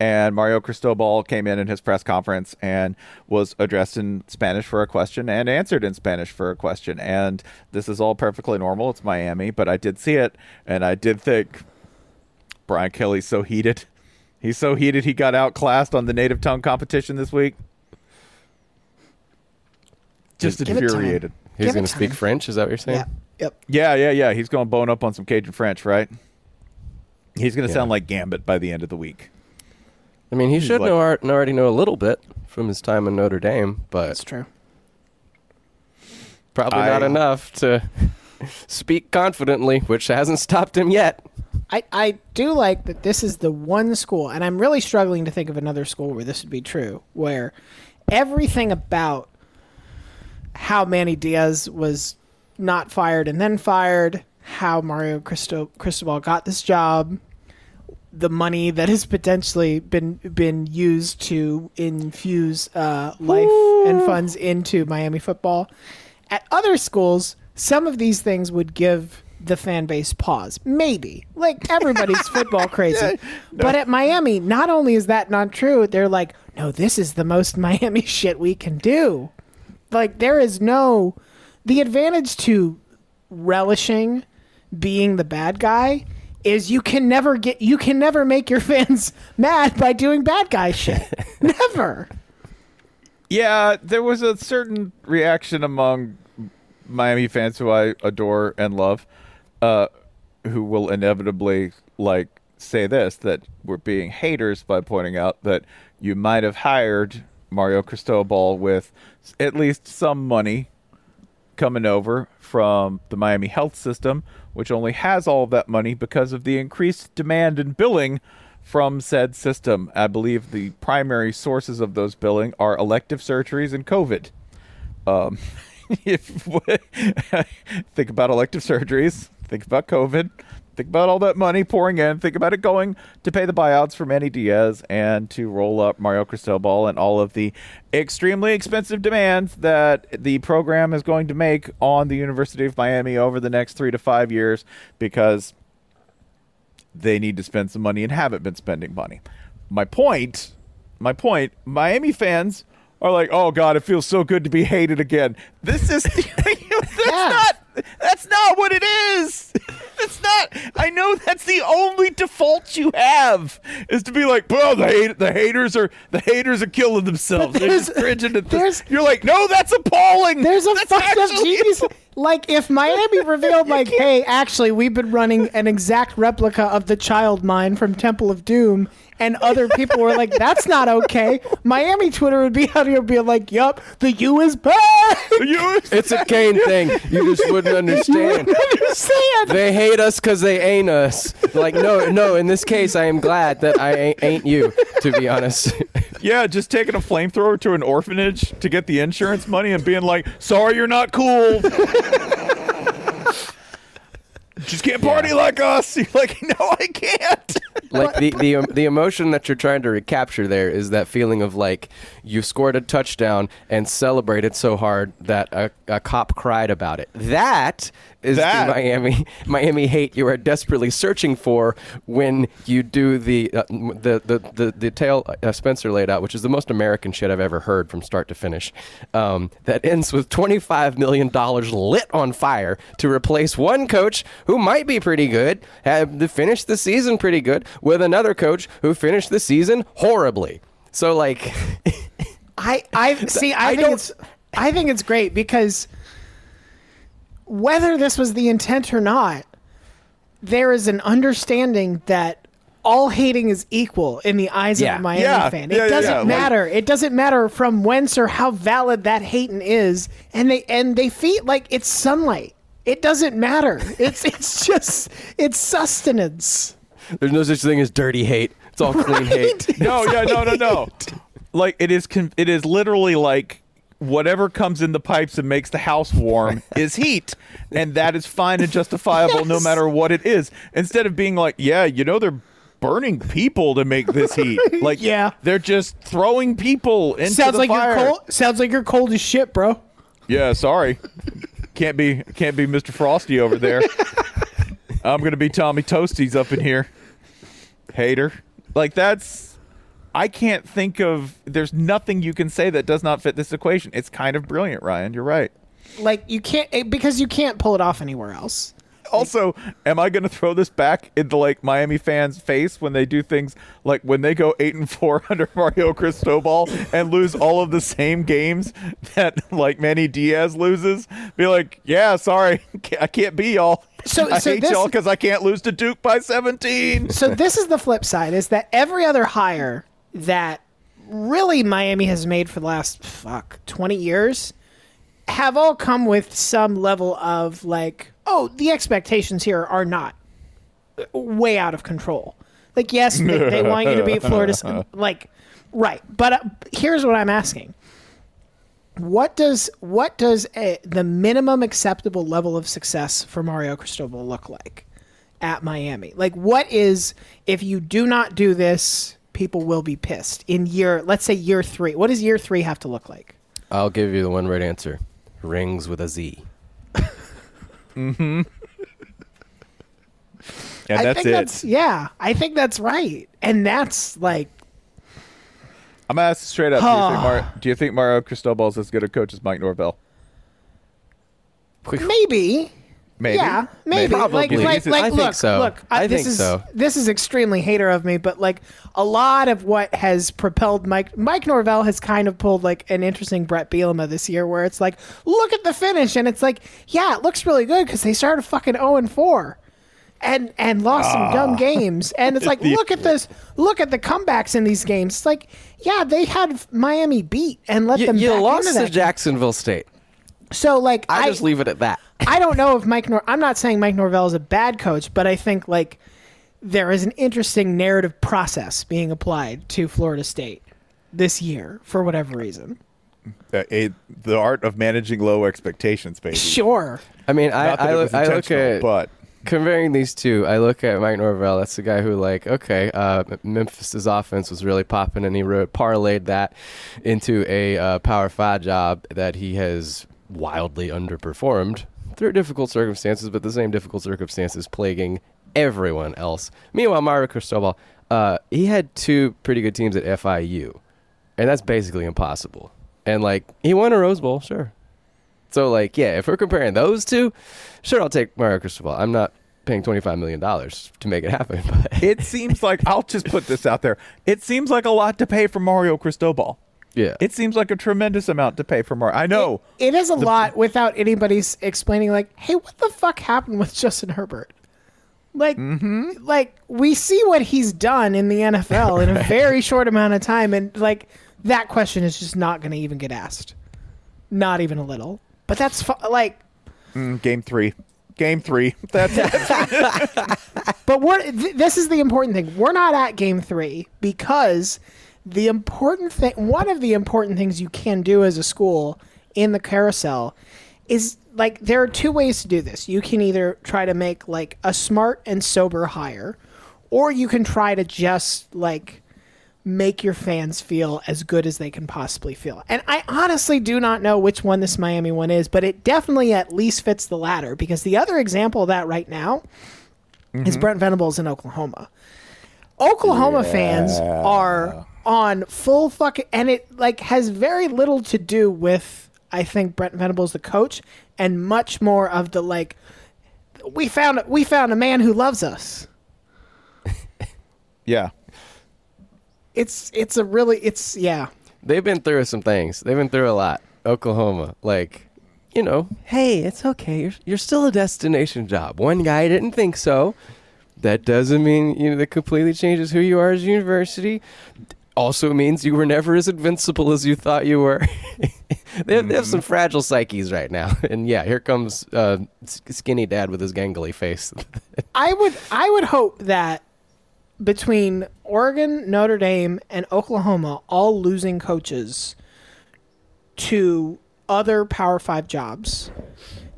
And Mario Cristobal came in in his press conference and was addressed in Spanish for a question and answered in Spanish for a question. And this is all perfectly normal. It's Miami, but I did see it, and I did think Brian Kelly's so heated. He's so heated he got outclassed on the native tongue competition this week. Just Give it time. infuriated. He's Give it going to speak time. French. Is that what you're saying? Yeah. Yep. Yeah, yeah, yeah. He's going to bone up on some Cajun French, right? He's going to Yeah. sound like Gambit by the end of the week. I mean, he should like- know ar- already know a little bit from his time in Notre Dame, but That's true. probably not I- enough to [laughs] speak confidently, which hasn't stopped him yet. I, I do like that this is the one school, and I'm really struggling to think of another school where this would be true, where everything about how Manny Diaz was not fired and then fired, how Mario Cristo, Cristobal got this job, the money that has potentially been been used to infuse uh, life and funds into Miami football. At other schools, some of these things would give the fan base pause. Maybe. Like everybody's [laughs] football crazy. But at Miami, not only is that not true, they're like, no, this is the most Miami [laughs] shit we can do. Like there is no the advantage to relishing being the bad guy is you can never get you can never make your [laughs] fans mad by doing bad guy shit. [laughs] never. Yeah, there was a certain reaction among Miami fans who I adore and love, uh, who will inevitably like say this that we're being haters by pointing out that you might have hired Mario Cristobal with at least some money coming over from the Miami health system, which only has all of that money because of the increased demand and billing from said system. I believe the primary sources of those billing are elective surgeries and COVID. Um, [laughs] if [laughs] think about elective surgeries, think about COVID, think about all that money pouring in, think about it going to pay the buyouts for Manny Diaz and to roll up Mario Cristobal and all of the extremely expensive demands that the program is going to make on the University of Miami over the next three to five years because they need to spend some money and haven't been spending money. My point, my point, Miami fans are like, "Oh god, it feels so good to be hated again." This is [laughs] [laughs] that's Yeah. not that's not what it is. [laughs] It's not. I I know that's the only default you have is to be like, bro, the hate, the haters are the haters are killing themselves. They're just cringing at this. You're like, no, that's appalling. There's a That's fucked up genius. [laughs] Like if Miami revealed, like, hey, actually, we've been running an exact replica of the child mine from Temple of Doom, and other people were like, that's not okay. Miami Twitter would be out here being like, yup, the U is bad. It's a Cane thing. You just wouldn't [laughs] understand. understand. They hate us because they ain't us. Like, no, no. In this case, I am glad that I ain't, ain't you. To be honest. [laughs] Yeah, just taking a flamethrower to an orphanage to get the insurance money and being like, sorry, you're not cool. Just can't party like us. [laughs] You're like, no, I can't. [laughs] like the the um, the emotion that you're trying to recapture there is that feeling of like you scored a touchdown and celebrated so hard that a, a cop cried about it. That is That- the Miami [laughs] Miami hate you are desperately searching for when you do the uh, the, the the the tale uh, Spencer laid out, which is the most American shit I've ever heard from start to finish. Um, that ends with twenty five million dollars lit on fire to replace one coach who might be pretty good, have finished the season pretty good, with another coach who finished the season horribly. So like, [laughs] I I [laughs] see. I, I think don't- it's I think it's great because whether this was the intent or not, there is an understanding that all hating is equal in the eyes Yeah. of a Miami Yeah. fan. It yeah, doesn't yeah. Like- matter. it doesn't matter from whence or how valid that hating is, and they and they feel like it's sunlight. It doesn't matter. [laughs] It's it's just it's sustenance. there's no such thing as dirty hate. It's all clean [laughs] hate. No, yeah, no, no, no. [laughs] Like it is, con- it is literally like whatever comes in the pipes and makes the house warm [laughs] is heat, and that is fine and justifiable no matter what it is. Instead of being like, yeah, you know, they're burning people to make this heat. [laughs] Like, Yeah. they're just throwing people into Sounds the like fire. you're cold. Sounds like you're cold as shit, bro. Yeah, sorry. can't be can't be Mr. Frosty over there. [laughs] I'm gonna be Tommy Toasties up in here. Hater. Like that's I can't think of there's nothing you can say that does not fit this equation. It's kind of brilliant, Ryan. You're right. Like you can't eh, because you can't pull it off anywhere else. Also, am I going to throw this back into like Miami fans' face when they do things like when they go eight and four [laughs] under Mario Cristobal and lose all of the same games that like Manny Diaz loses? Be like, yeah, sorry, [laughs] I can't be y'all. So- I so hate this- y'all because I can't lose to Duke by seventeen. So this is the flip side: is that every other hire that really Miami has made for the last fuck twenty years have all come with some level of like, oh, the expectations here are not way out of control. Like, yes, they, they want you to beat Florida. [laughs] Like, right? But uh, here's what I'm asking: What does what does a, the minimum acceptable level of success for Mario Cristobal look like at Miami? Like, what is if you do not do this, people will be pissed in year, let's say year three. What does year three have to look like? I'll give you the one right answer. Rings with a Z. Mm-hmm. [laughs] And I that's think it. That's, yeah, I think that's right, and that's like I'm gonna ask straight up. Do you, think [sighs] Mar- do you think Mario Cristobal is as good a coach as Mike Norvell? maybe. Maybe. Yeah, maybe. Probably. Like, like, I like, think look, so. look. I this think is, so. This is extremely hater of me, but like a lot of what has propelled Mike Mike Norvell has kind of pulled like an interesting Bret Bielema this year, where it's like, look at the finish, and it's like, yeah, it looks really good because they started fucking zero and four. And and lost some ah. dumb games, and it's like [laughs] look at this, look at the comebacks in these games. It's like, yeah, they had Miami beat and let You, them. you back lost into to that game. Jacksonville State. So like, I, I just leave it at that. [laughs] I don't know if Mike. Nor- I'm not saying Mike Norvell is a bad coach, but I think like there is an interesting narrative process being applied to Florida State this year for whatever reason. Uh, a, the art of managing low expectations, baby. Sure. I mean, I, I, it look, I look at but comparing these two. I look at Mike Norvell. That's the guy who, like, okay, uh, Memphis's offense was really popping, and he wrote, parlayed that into a uh, Power Five job that he has wildly underperformed through difficult circumstances, but the same difficult circumstances plaguing everyone else. Meanwhile, Mario Cristobal, uh, he had two pretty good teams at FIU, and that's basically impossible. And like, he won a Rose Bowl, sure. So like, yeah, if we're comparing those two, sure, I'll take Mario Cristobal. I'm not paying twenty five million dollars to make it happen. [laughs] But It seems like I'll just put this out there. It seems like a lot to pay for Mario Cristobal. Yeah, It seems like a tremendous amount to pay for more. I know. It is a lot without anybody's explaining, like, hey, what the fuck happened with [laughs] Justin Herbert? Like, Mm-hmm. like we see what he's done in the NFL in a [laughs] [laughs] very short amount of time, and like that question is just not going to even get asked, not even a little. But that's fu- like, Mm, game three. Game three. That's but we're th- this is the important thing. We're not at game three because the important thing, one of the important things you can do as a school in the carousel is like there are two ways to do this. You can either try to make like a smart and sober hire, or you can try to just like make your fans feel as good as they can possibly feel. And I honestly do not know which one this Miami one is, but it definitely at least fits the latter because the other example of that right now is mm-hmm. Brent Venables in Oklahoma. Oklahoma fans are on full fucking and it like has very little to do with I think Brent Venables the coach and much more of the like we found we found a man who loves us. [laughs] yeah. It's it's a really it's yeah. they've been through some things. They've been through a lot. Oklahoma, like, you know, hey, it's okay. You're you're still a destination job. One guy didn't think so. That doesn't mean you know that completely changes who you are as a university. Also means you were never as invincible as you thought you were. [laughs] they, have, they have some fragile psyches right now, [laughs] and yeah, here comes uh, skinny dad with his gangly face. [laughs] I would I would hope that between Oregon, Notre Dame, and Oklahoma all losing coaches to other Power 5 jobs.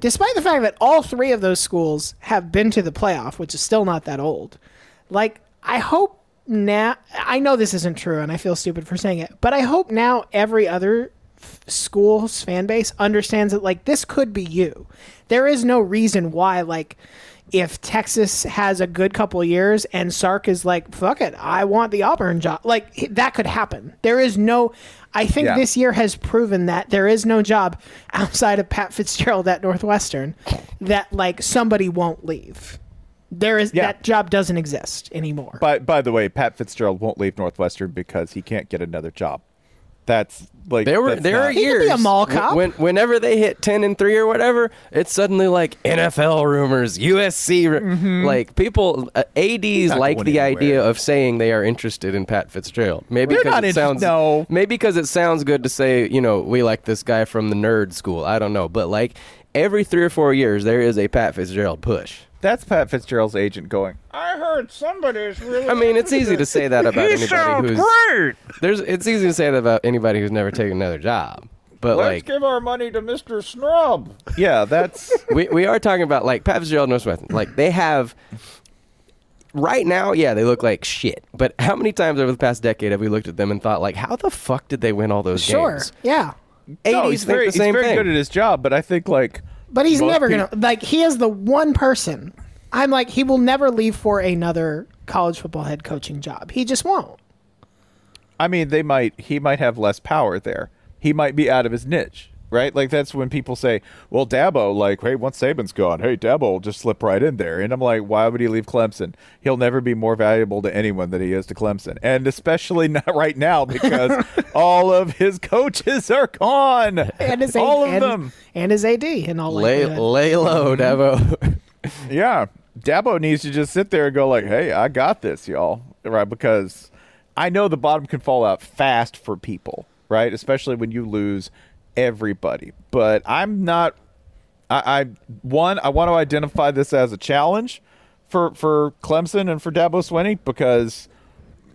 Despite the fact that all three of those schools have been to the playoff, which is still not that old. Like I hope now I know this isn't true and I feel stupid for saying it, but I hope now every other f- school's fan base understands that like this could be you. There is no reason why like if Texas has a good couple years and Sark is like fuck it, I want the Auburn job. Like that could happen. There is no I think Yeah. this year has proven that there is no job [laughs] outside of Pat Fitzgerald at Northwestern that like somebody won't leave. There is Yeah. that job doesn't exist anymore. By by the way, Pat Fitzgerald won't leave Northwestern because he can't get another job. That's like there were there not, are He could years be a mall cop. when whenever they hit ten and three or whatever, it's suddenly like NFL rumors, USC, Mm-hmm. like people uh, ads like going the idea of saying they are interested in Pat Fitzgerald. Maybe They're because it inter- sounds no. maybe because it sounds good to say you know we like this guy from the nerd school. I don't know, but like every three or four years there is a Pat Fitzgerald push. That's Pat Fitzgerald's agent going. I heard somebody's really. I mean, it's easy to say that about [laughs] He anybody sounds who's great. there's. It's easy to say that about anybody who's never taken another job. But Let's like, give our money to Mr. Snub. Yeah, that's [laughs] we, we are talking about like Pat Fitzgerald, Northwestern. Like they have right now, yeah, they look like shit. But how many times over the past decade have we looked at them and thought like, how the fuck did they win all those sure. games? Sure, yeah. 80s no, he's very the same he's very thing. good at his job, but I think like But he's Most never peop- gonna like. He is the one person. I'm like he will never leave for another college football head coaching job. He just won't. I mean, they might he might have less power there. He might be out of his niche, right? Like that's when people say, "Well, Dabo, like, hey, once Saban's gone, hey, Dabo will just slip right in there." And I'm like, "Why would he leave Clemson? He'll never be more valuable to anyone than he is to Clemson, and especially [laughs] not right now because [laughs] all of his coaches are gone, And his all of and, them." and his AD and all Lay, likelihood. lay low, mm-hmm. Dabo. [laughs] Yeah, Dabo needs to just sit there and go like, "Hey, I got this, y'all," right? Because I know the bottom can fall out fast for people, right? Especially when you lose everybody. But I'm not. I, I one, I want to identify this as a challenge for for Clemson and for Dabo Swinney because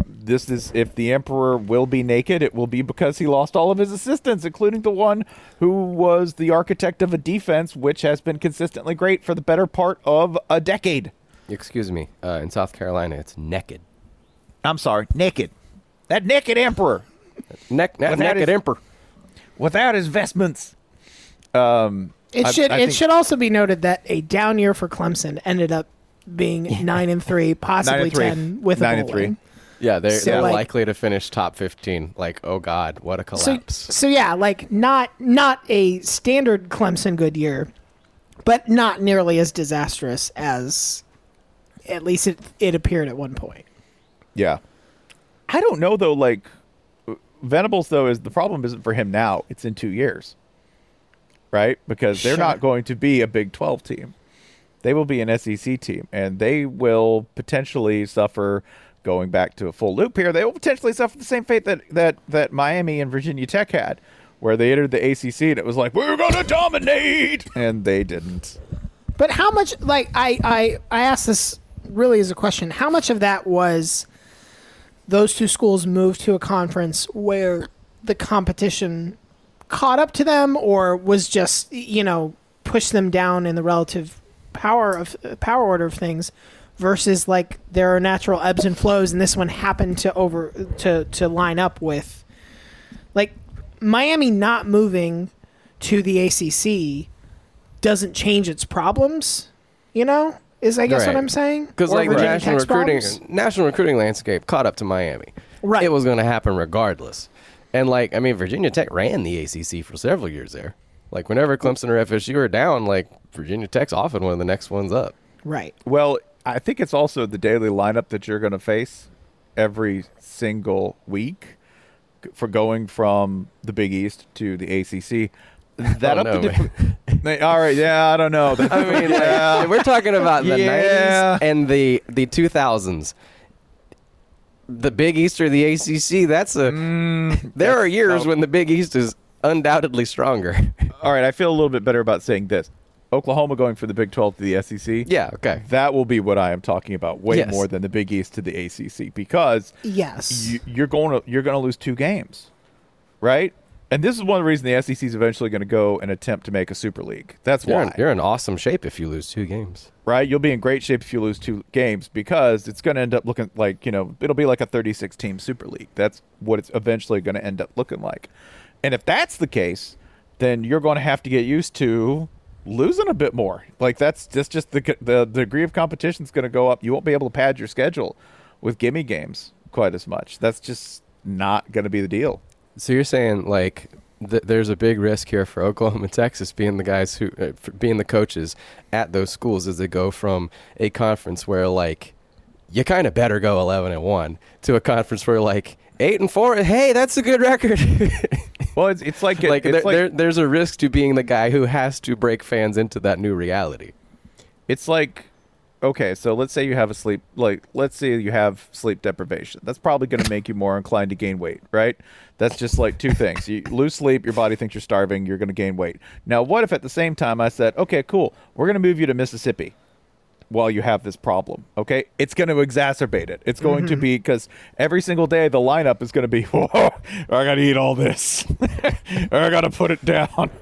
this is if the emperor will be naked it will be because he lost all of his assistants including the one who was the architect of a defense which has been consistently great for the better part of a decade Excuse me. Uh, in South Carolina, it's naked. i'm sorry naked that naked emperor Neck, that naked is- emperor. Without his vestments um It I- should I it think- should also be noted that a down year for Clemson ended up being nine and three, possibly [laughs] Nine and three. ten with Nine a and three. win. Yeah, they're, So, they're like- likely to finish top 15. Like, oh God, what a So, collapse. so yeah, like not not a standard Clemson good year, but not nearly as disastrous as At least it it appeared at one point. Yeah. I don't know though. Like Venables though is the problem isn't for him now. It's in two years, right? Because they're Sure. not going to be a Big Twelve team. They will be an SEC team, and they will potentially suffer going back to a full loop here. They will potentially suffer the same fate that that that Miami and Virginia Tech had, where they entered the ACC and it was like we're going to dominate, and they didn't. But how much? Like I I I asked this really as a question. How much of that was those two schools moved to a conference where the competition caught up to them, or was just you know pushed them down in the relative power of power order of things? Versus like there are natural ebbs and flows, and this one happened to over to to line up with like Miami not moving to the ACC doesn't change its problems. You know, is I guess what I'm saying. Because Or like the Virginia national Tech's recruiting, problems? national recruiting landscape caught up to Miami. Right. It was going to happen regardless. And like, I mean, Virginia Tech ran the ACC for several years there. Like, whenever Clemson or FSU are down, like Virginia Tech's often one of the next ones up. Right. Well, I think it's also the daily lineup that you're going to face every single week for going from the Big East to the ACC. That Oh, up no, to different. [laughs] All right, yeah, I don't know. [laughs] I mean, yeah. if we're talking about the Yeah. 90s and the the 2000s. The Big East or the ACC, that's a. Mm, [laughs] there are years when the Big East is undoubtedly stronger. All right, I feel a little bit better about saying this. Oklahoma going for the Big 12 to the SEC. Yeah, okay. That will be what I am talking about way Yes. more than the Big East to the ACC because Yes. you, you're going to you're going to lose two games, right? And this is one of the reasons the SEC is eventually going to go and attempt to make a Super League. That's You're why, in, you're in awesome shape if you lose two games. right? You'll be in great shape if you lose two games because it's going to end up looking like you know it'll be like a 36 team Super League. That's what it's eventually going to end up looking like. And if that's the case, then you're going to have to get used to losing a bit more. Like that's just just the the, the degree of competition is going to go up. You won't be able to pad your schedule with gimme games quite as much. That's just not going to be the deal. So you're saying like th- there's a big risk here for [laughs] Oklahoma and Texas being the guys who uh, being the coaches at those schools as they go from a conference where like you kind of better go 11 and 1 to a conference where like 8 and 4 hey that's a good record. [laughs] Well, it's it's like it- like, it's there, like there, there's a risk to being the guy who has to break fans into that new reality. It's like okay so let's say you have a sleep like let's say you have sleep deprivation. That's probably going to make you more inclined to gain weight right? That's just like two things. You lose sleep your body thinks you're starving you're going to gain weight. Now what if at the same time i said okay cool we're going to move you to mississippi while you have this problem okay? It's going to exacerbate it. It's going to be because every single day the lineup is going to be [laughs] whoa i gotta eat all this. Or [laughs] i gotta put it down. [laughs]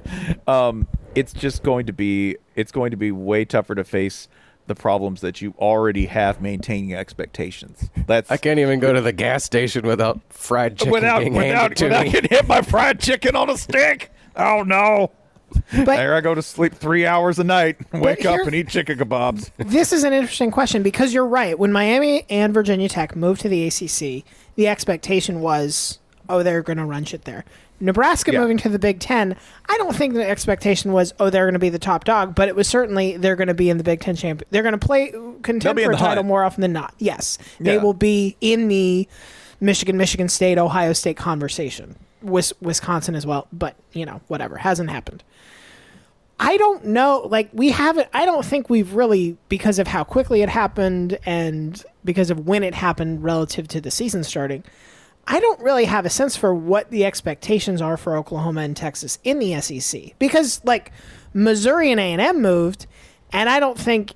Um, it's just going to be it's going to be way tougher to face the problems that you already have maintaining expectations. That's i can't even go to the gas station without fried chicken without being without, handed to without me. getting hit by fried chicken on a stick? Oh no. But there i go to sleep three hours a night wake up here's- and eat chicken kebabs. This is an interesting question because you're right. When Miami and Virginia Tech moved to the ACC, the expectation was, oh, they're going to run shit there. Nebraska Yeah. moving to the Big Ten, I don't think the expectation was, oh, they're going to be the top dog, but it was certainly they're going to be in the Big Ten champion. They're going to play contend for a title hunt. more often than not. Yes, they will be in the Michigan, Michigan State, Ohio State conversation. Wis- Wisconsin as well, but you know, whatever hasn't happened. I don't know. Like we haven't. I don't think we've really because of how quickly it happened and because of when it happened relative to the season starting. I don't really have a sense for what the expectations are for Oklahoma and Texas in the SEC because like Missouri and A and M moved, and I don't think.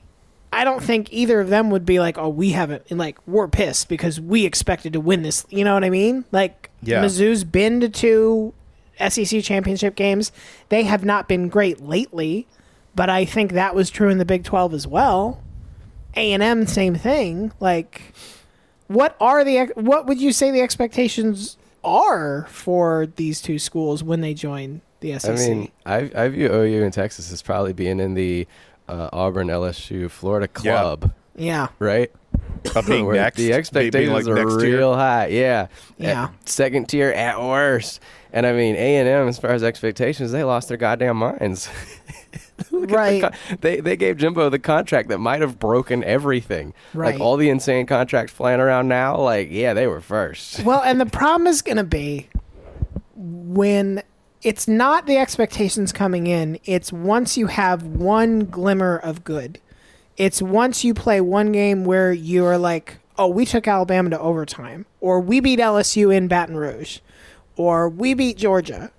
I don't think either of them would be like, "Oh, we haven't." And like, we're pissed because we expected to win this. You know what I mean? Like, Yeah. Mizzou's been to two SEC championship games. They have not been great lately, but I think that was true in the Big 12 as well. A&M same thing. Like what are the what would you say the expectations are for these two schools when they join the SEC? I mean, I, I view OU and Texas as probably being in the uh, Auburn, LSU, Florida club, yeah. right? Of being [laughs] next, the being, expectations like, are next year. real high. Yeah, Yeah. At second tier at worst. And I mean, A and M, as far as expectations, they lost their goddamn minds. [laughs] [laughs] At the Right. con- they they gave Jimbo the contract that might have broken everything. Right. Like all the insane contracts flying around now. Like yeah, they were first. [laughs] Well, and the problem is going to be when it's not the expectations coming in, it's once you have one glimmer of good. It's once you play one game where you're like, oh, we took Alabama to overtime, or we beat LSU in Baton Rouge, or we beat Georgia.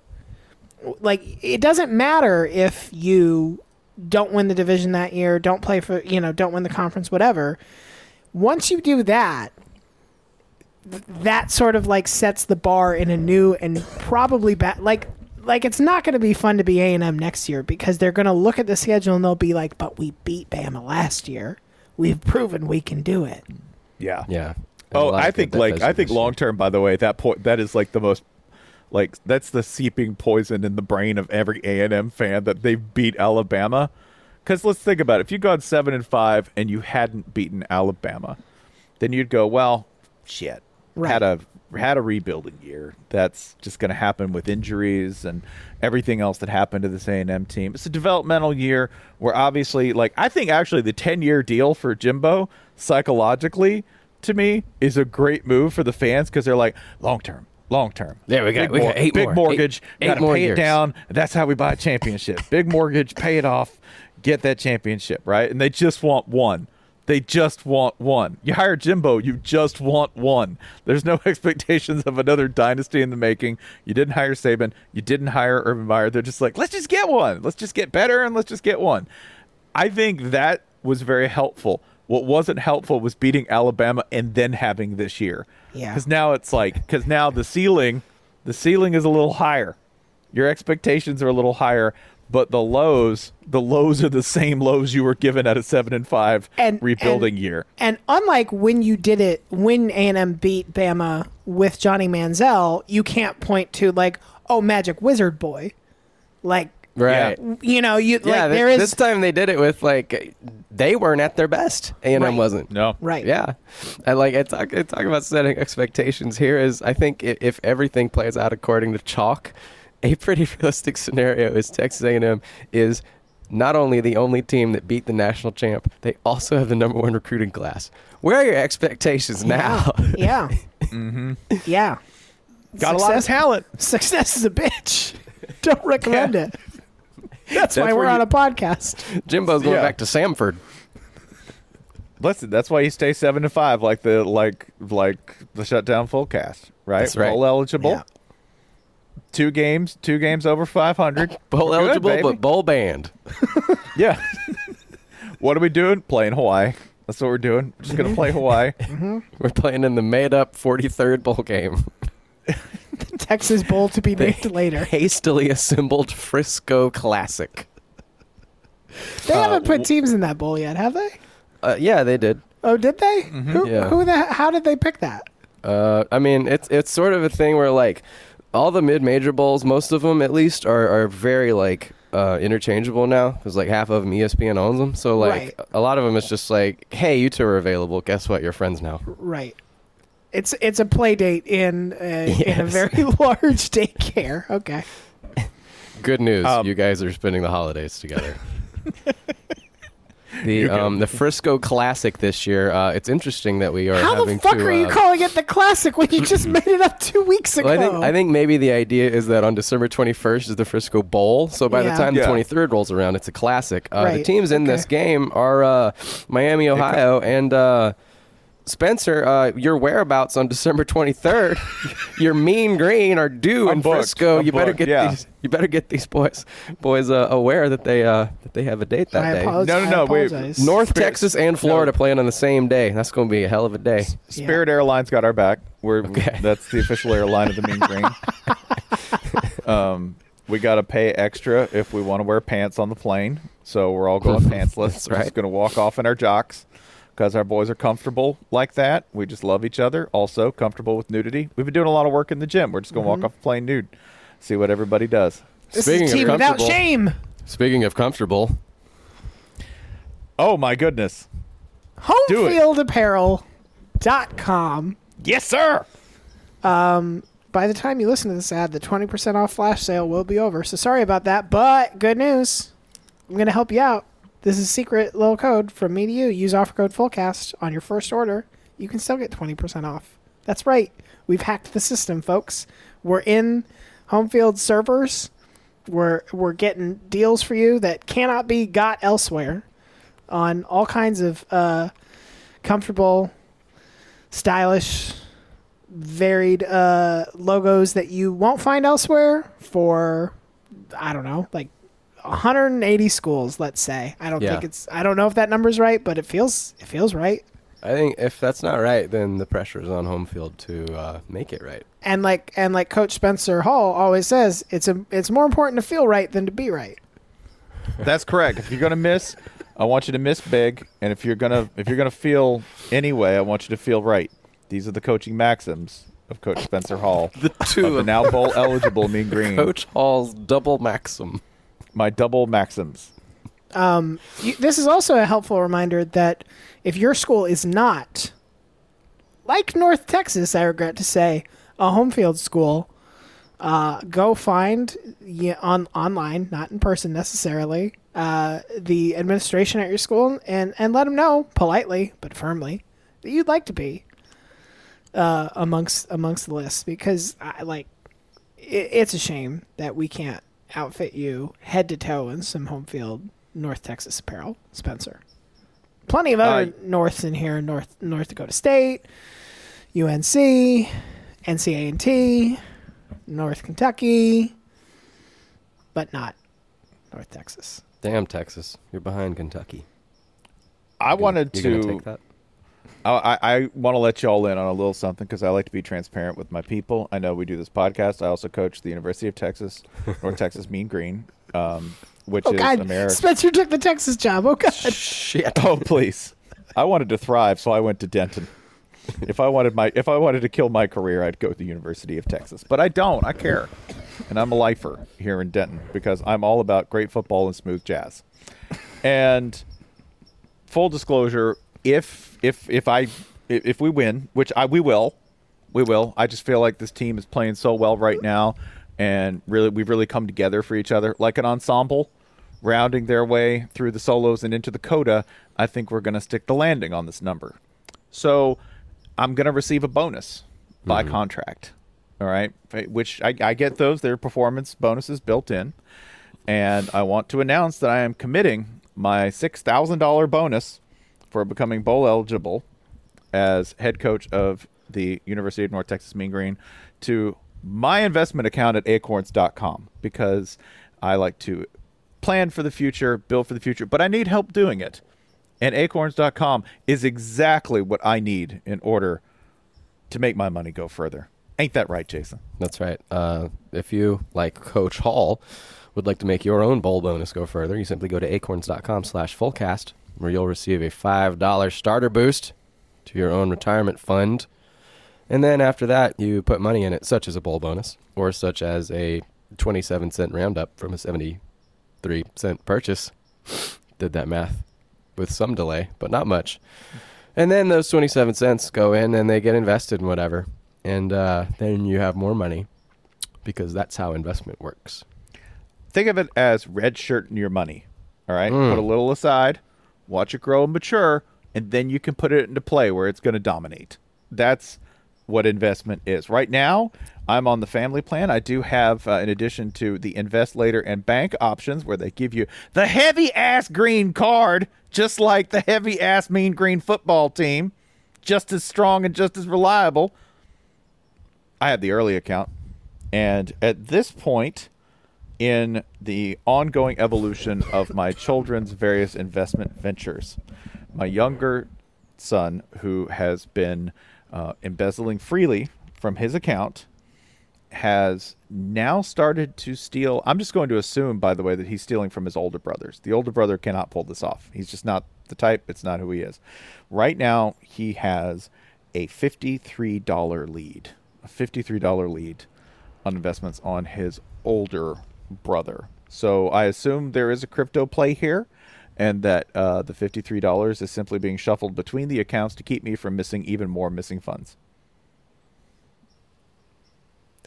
Like, it doesn't matter if you don't win the division that year, don't play for, you know, don't win the conference, whatever. Once you do that, that sort of like sets the bar in a new and probably bad like like it's not going to be fun to be A&M next year because they're going to look at the schedule and they'll be like but we beat Bama last year we've proven we can do it Yeah. Yeah. Oh, I think like I think long term. By the way, that point that is like the most like that's the seeping poison in the brain of every A and M fan that they beat Alabama. Because let's think about it. If you gone seven and five and you hadn't beaten Alabama, then you'd go, well, shit, had a had a rebuilding year. That's just going to happen with injuries and everything else that happened to this A and M team. It's a developmental year where obviously, like I think actually the ten year deal for Jimbo psychologically to me is a great move for the fans because they're like long term. Long term. There we go. big we got eight big more. mortgage. Eight- eight gotta more pay years. it down. That's how we buy a championship. big mortgage, pay it off, get that championship, right? And they just want one. They just want one. You hire Jimbo, you just want one. There's no [laughs] expectations of another dynasty in the making. You didn't hire Saban. You didn't hire Urban Meyer. They're just like, let's just get one. Let's just get better and let's just get one. I think that was very helpful. What wasn't helpful was beating Alabama and then having this year. Yeah. Because now it's like, because now the ceiling, the ceiling is a little higher. Your expectations are a little higher, but the lows, the lows are the same lows you were given at a seven and five And- rebuilding and- year. and unlike when you did it when A&M beat Bama with Johnny Manziel you can't point to like oh magic wizard boy like Right. you know you Yeah, like thi- there is this time they did it with like they weren't at their best. A and Right. M wasn't. No. Right. Yeah, and like it's talk, it's talk about setting expectations. Here is I think i- if everything plays out according to chalk, a pretty [laughs] realistic scenario is Texas A and M is not only the only team that beat the national champ, they also have the number one recruiting class. Where are your expectations now? [laughs] yeah Mm-hmm. yeah Got a lot of talent. success is a bitch don't recommend it that's, why we're where on you- a podcast Jimbo's going Yeah. back to Samford. Listen, that's why you stay seven to five, like the like like the shutdown full cast, right? That's right. Bowl eligible. Yeah. Two games, two games over five hundred. [laughs] Bowl eligible, but bowl banned. [laughs] yeah. [laughs] what are we doing? Playing Hawaii. That's what we're doing. We're just gonna play Hawaii. Mm-hmm. We're playing in the made-up 43rd bowl game. The Texas Bowl to be named later Hastily assembled Frisco Classic. they uh, haven't put teams in that bowl yet have they Uh, yeah, they did. oh did they who, Yeah. who the how did they pick that Uh, I mean, it's it's sort of a thing where like all the mid-major bowls, most of them at least, are are very like uh, interchangeable now because like half of them ESPN owns them. So like Right. a lot of them, it's just like, hey, you two are available. Guess what? You're friends now. Right. It's it's a play date in uh, in a very [laughs] large daycare. Okay. Good news, Um, you guys are spending the holidays together. [laughs] The um the Frisco Classic this year. Uh, it's interesting that we are How the having fuck to, are you uh, calling it the classic when you just [laughs] made it up two weeks ago? Well, I think I think maybe the idea is that on December 21st is the Frisco Bowl. So by Yeah. the time Yeah. the 23rd rolls around, it's a classic. Uh, The Right, teams in this okay. game are uh, Miami, Ohio, and uh, Spencer. Uh, your whereabouts on December 23rd? [laughs] your Mean Green are due I'm in booked. Frisco. I'm you better get yeah. these. You better get these boys boys uh, aware that they uh, that they have a date that I day. apologize. No, no, no, wait. North Spirit- Texas and Florida playing on the same day. That's going to be a hell of a day. Spirit Airlines got our back. We're Okay. [laughs] that's the official airline of the Mean Green. [laughs] um, we got to pay extra if we want to wear pants on the plane. So we're all going pantsless. That's We're right. just going to walk off in our jocks because our boys are comfortable like that. We just love each other. Also comfortable with nudity. We've been doing a lot of work in the gym. We're just going to walk mm-hmm. off the plane nude. See what everybody does. This Speaking is of a team without comfortable- shame. Speaking of comfortable, Oh my goodness. Do it. Homefieldapparel.com. Yes, sir. Um, by the time you listen to this ad, the 20% off flash sale will be over. So sorry about that, but good news. I'm gonna help you out. This is secret little code from me to you. Use offer code Fullcast on your first order. You can still get 20% off. That's right. We've hacked the system, folks. We're in home field servers. We're we're getting deals for you that cannot be got elsewhere on all kinds of uh, comfortable, stylish, varied uh, logos that you won't find elsewhere for I don't know, like 180 schools, let's say. I don't Yeah. think it's I don't know if that number's right, but it feels it feels right. I think if that's not right, then the pressure is on home field to uh, make it right. And like and like Coach Spencer Hall always says, it's a it's more important to feel right than to be right. That's correct. If you're gonna miss, I want you to miss big, and if you're gonna if you're gonna feel anyway, I want you to feel right. These are the coaching maxims of Coach Spencer Hall. [laughs] The two of the of now bowl eligible Mean [laughs] Green. Coach Hall's double maxim. My double maxims. Um, you, this is also a helpful reminder that if your school is not, like North Texas, I regret to say, a home field school, uh, go find on online, not in person necessarily, uh, the administration at your school and, and let them know politely but firmly that you'd like to be uh, amongst amongst the list because I, like it, it's a shame that we can't outfit you head to toe in some home field North Texas apparel, Spencer. Plenty of other Uh, Norths in here: North North Dakota State, UNC, NCA&T, North Kentucky, but not North Texas. Damn, Texas. You're behind Kentucky. I wanted you to. Gonna take that? I, I, I want to let you all in on a little something because I like to be transparent with my people. I know we do this podcast. I also coach the University of Texas, [laughs] North Texas Mean Green, um, which Oh is God, America. Spencer took the Texas job. Oh God, [laughs] Shit. Oh please! I wanted to thrive, so I went to Denton. [laughs] If I wanted my if I wanted to kill my career, I'd go to the University of Texas. But I don't. I care, and I'm a lifer here in Denton because I'm all about great football and smooth jazz. And full disclosure, if if if I if, we win, which I we will, we will. I just feel like this team is playing so well right now, and really we've really come together for each other like an ensemble, rounding their way through the solos and into the coda. I think we're going to stick the landing on this number. So I'm going to receive a bonus by mm-hmm. contract. All right, which I, I get those. They're performance bonuses built in, and I want to announce that I am committing my six thousand dollar bonus for becoming bowl eligible as head coach of the University of North Texas Mean Green to my investment account at acorns.com because I like to plan for the future, build for the future, but I need help doing it. And acorns.com is exactly what I need in order to make my money go further. Ain't that right, Jason? That's right. Uh, if you, like Coach Hall, would like to make your own bowl bonus go further, you simply go to acorns.com slash fullcast, where you'll receive a $5 starter boost to your own retirement fund. And then after that, you put money in it, such as a bowl bonus, or such as a 27 cent roundup from a 73 cent purchase. [laughs] Did that math with some delay, but not much. And then those 27 cents go in and they get invested in whatever. And uh, then you have more money because that's how investment works. Think of it as red shirting your money. All right, Mm. put a little aside, watch it grow and mature, and then you can put it into play where it's going to dominate. That's what investment is. Right now, I'm on the family plan. I do have, uh, in addition to the invest later and bank options, where they give you the heavy ass green card, just like the heavy ass mean green football team, just as strong and just as reliable. I have the early account, and at this point in the ongoing evolution of my children's various investment ventures. My younger son, who has been uh, embezzling freely from his account, has now started to steal. I'm just going to assume, by the way, that he's stealing from his older brothers. The older brother cannot pull this off. He's just not the type, it's not who he is. Right now, he has a $53 lead, a $53 lead on investments on his older brother. So I assume there is a crypto play here, and that uh, the fifty-three dollars is simply being shuffled between the accounts to keep me from missing even more missing funds.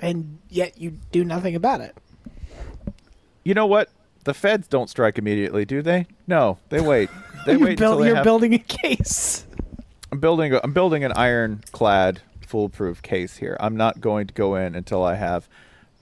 and yet you do nothing about it. You know what? The feds don't strike immediately, do they? No, they wait. [laughs] They you're wait until build- they you're have- building a case. I'm building. A, I'm building an ironclad, foolproof case here. I'm not going to go in until I have,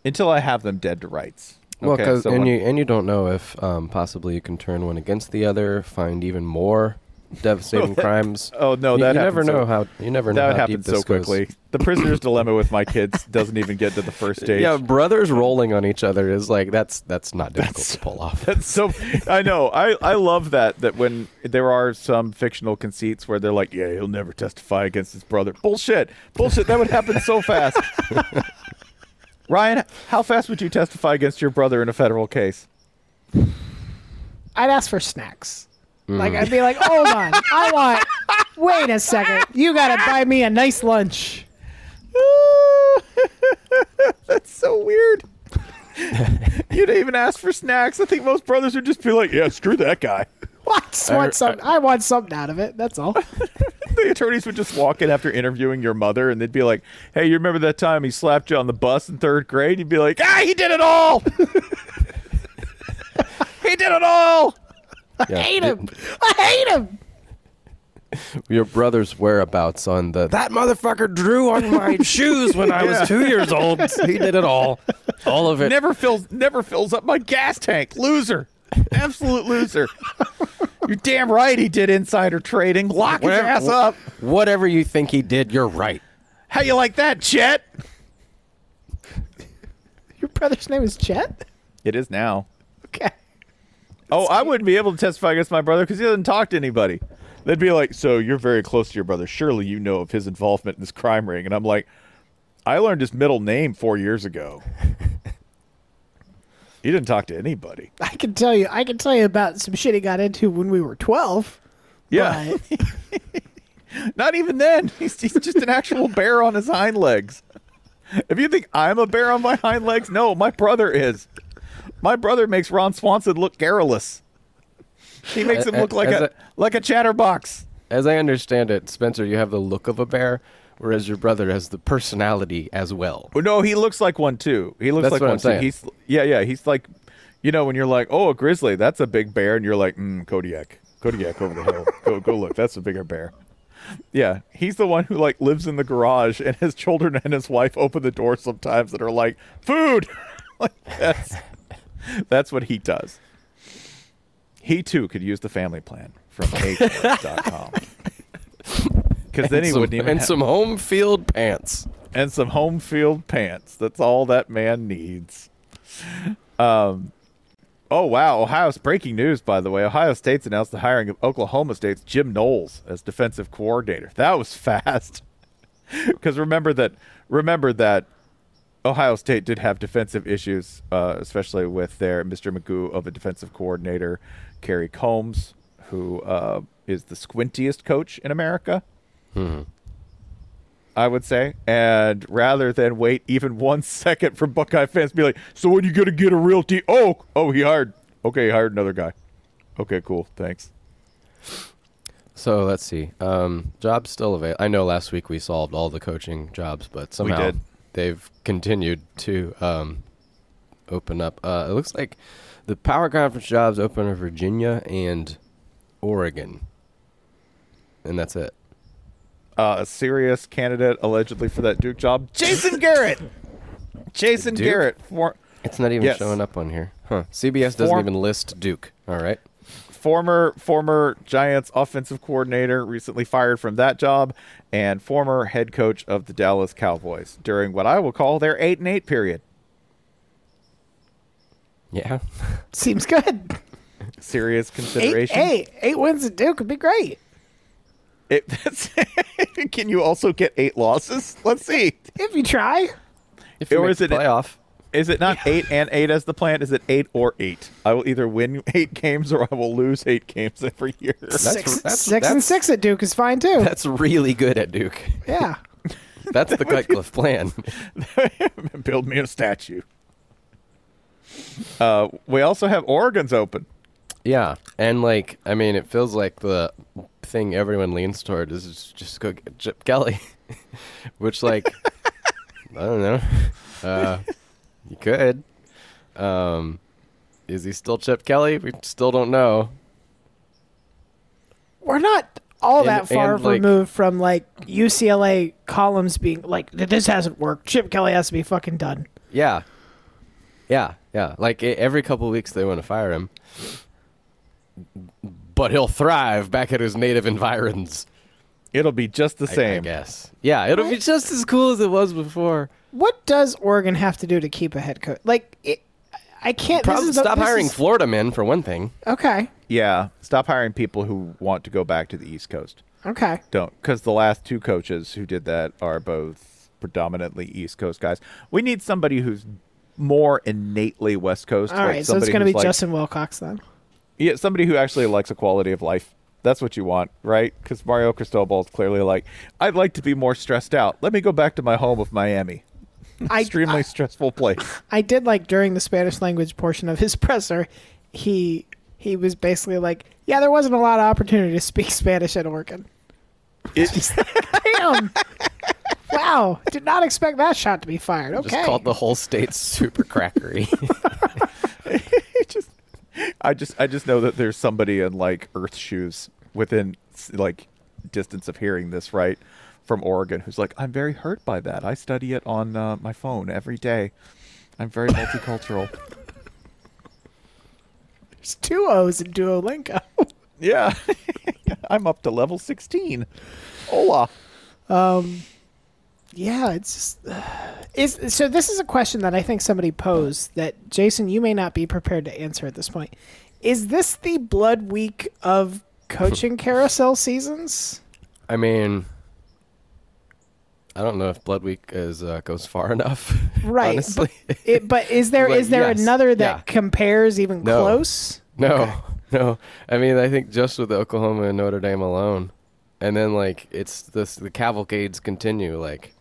until I have them dead to rights. Well, Okay, 'cause- so and when- you and you don't know if um, possibly you can turn one against the other, find even more devastating [laughs] crimes. Oh no, that you never so- know how you never know that how deep happens this so goes. quickly. The prisoner's dilemma with my kids doesn't even get to the first stage. Yeah, brothers rolling on each other is like that's that's not difficult to pull off. [laughs] That's so. I know. I I love that. That when there are some fictional conceits where they're like, "Yeah, he'll never testify against his brother." Bullshit. Bullshit. That would happen so fast. [laughs] Ryan, how fast would you testify against your brother in a federal case? I'd ask for snacks. Like Mm. I'd be like, hold on, I want. [laughs] Wait a second, you gotta buy me a nice lunch. [laughs] That's so weird. [laughs] You'd even ask for snacks. I think most brothers would just be like, "Yeah, screw that guy." I want some. I want something out of it. That's all. [laughs] the attorneys would just walk in after interviewing your mother and they'd be like, Hey, you remember that time he slapped you on the bus in third grade? You'd be like, Ah, he did it all. [laughs] he did it all. I hate him. I hate him. Your brother's whereabouts on the that motherfucker drew on my [laughs] shoes when I Yeah. was two years old. He did it all, all of it. Never fills never fills up my gas tank. Loser. Absolute loser. [laughs] You're damn right he did insider trading. Lock his ass up. Whatever you think he did, you're right. How you like that, Chet? Your brother's name is Chet. It is now. Okay. Oh, I wouldn't be able to testify against my brother because he doesn't talk to anybody. They'd be like, "So you're very close to your brother. Surely you know of his involvement in this crime ring." And I'm like, "I learned his middle name four years ago. [laughs] he didn't talk to anybody." [laughs] I can tell you. I can tell you about some shit he got into when we were twelve. Yeah, but [laughs] not even then. [laughs] He's, he's just an actual bear on his hind legs. If you think I'm a bear on my hind legs, no, my brother is. My brother makes Ron Swanson look garrulous. He makes him look like a, a- like a chatterbox. As I understand it, Spencer, you have the look of a bear, whereas your brother has the personality as well. Oh, no, he looks like one too. He looks That's like what one I'm too. saying. He's yeah, yeah. He's like, you know, when you're like, oh, a grizzly, that's a big bear, and you're like, mm, Kodiak, Kodiak over the hill. go, go look, that's a bigger bear. Yeah, he's the one who like lives in the garage, and his children and his wife open the door sometimes that are like, food. [laughs] like that's that's what he does. He too could use the family plan from [laughs] com. Because then And he some- wouldn't even and have- some home field pants and some home field pants. That's all that man needs. Um, oh wow! Ohio's breaking news, by the way. Ohio State's announced the hiring of Oklahoma State's Jim Knowles as defensive coordinator. That was [laughs] fast. Because remember that remember that Ohio State did have defensive issues, uh, especially with their Mr. Magoo of a defensive coordinator, Kerry Coombs, who uh, is the squintiest coach in America. I would say. And rather than wait even one [laughs] second for Buckeye fans to be like, so when you going to get a real team? Oh, oh, he hired. Okay, he hired another guy. Okay, cool. Thanks. So let's see. Um, jobs still available. I know last week we solved all the coaching jobs, but somehow did. they've continued to um, open up. Uh, it looks like the power conference jobs open in Virginia and Oregon, and that's it. Uh, a serious candidate allegedly for that Duke job, Jason Garrett. Jason Duke? Garrett. For, It's not even Yes. showing up on here. Huh. CBS doesn't Form- even list Duke. All right. former former Giants offensive coordinator, recently fired from that job, and former head coach of the Dallas Cowboys during what I will call their eight and eight period. Yeah. seems good. Serious consideration. hey, eight wins at Duke would be great. It, that's, [laughs] can you also get eight losses? Let's see. If you try. If you Or make is it- playoff. Is it not eight and eight as the plan? Is it eight or eight? I will either win eight games or I will lose eight games every year. six, that's- six and six at Duke is fine too. That's really good at Duke. Yeah. [laughs] That's the [laughs] Cutcliffe plan. Build me a statue. Uh, we also have Oregon's open. Yeah, and like I mean, it feels like the thing everyone leans toward is just go get Chip Kelly, [laughs] which like [laughs] I don't know, uh, you could. Um, is he still Chip Kelly? We still don't know. We're not all And- that far like- removed from like UCLA columns being like this hasn't worked. Chip Kelly has to be fucking done. Yeah. Yeah, yeah. Like every couple of weeks they want to fire him. But he'll thrive back at his native environs. It'll be just the I- I guess. Yeah, it'll be just as cool as it was before. What does Oregon have to do to keep a head coach? Like it, I can't. this Probably is the- stop this hiring is- Florida men for one thing. Okay. Yeah, stop hiring people who want to go back to the East Coast. Okay. Don't, because the last two coaches who did that are both predominantly East Coast guys. We need somebody who's more innately West Coast. All like right. So it's going to be like- Justin Wilcox then. Yeah, somebody who actually likes a quality of life. That's what you want, right? Because Mario Cristobal is clearly like, I'd like to be more stressed out. Let me go back to my home of Miami. I- Extremely stressful place. I did like during the Spanish language portion of his [laughs] presser, he he was basically like, "Yeah, there wasn't a lot of opportunity to speak Spanish at Oregon." It, [laughs] Damn. wow. Did not expect that shot to be fired. Okay. Just called the whole state super crackery. [laughs] I just, I just know that there's somebody in like Earth shoes within like distance of hearing this, right, from Oregon, who's like, I'm very hurt by that. I study it on uh, my phone every day. I'm very multicultural. [laughs] There's two O's in Duolingo. yeah, [laughs] I'm up to level 16. Hola. Um, yeah, it's just, is so. This is a question that I think somebody posed that Jason, you may not be prepared to answer at this point. Is this the blood week of coaching [laughs] carousel seasons? I mean, I don't know if Blood Week is uh, goes far [laughs] enough. Right. honestly. But, it, but is there [laughs] is Like, there yes, another that yeah. compares even No. close? No, no. I mean, I think just with Oklahoma and Notre Dame alone, and then like it's this the cavalcades continue. Like,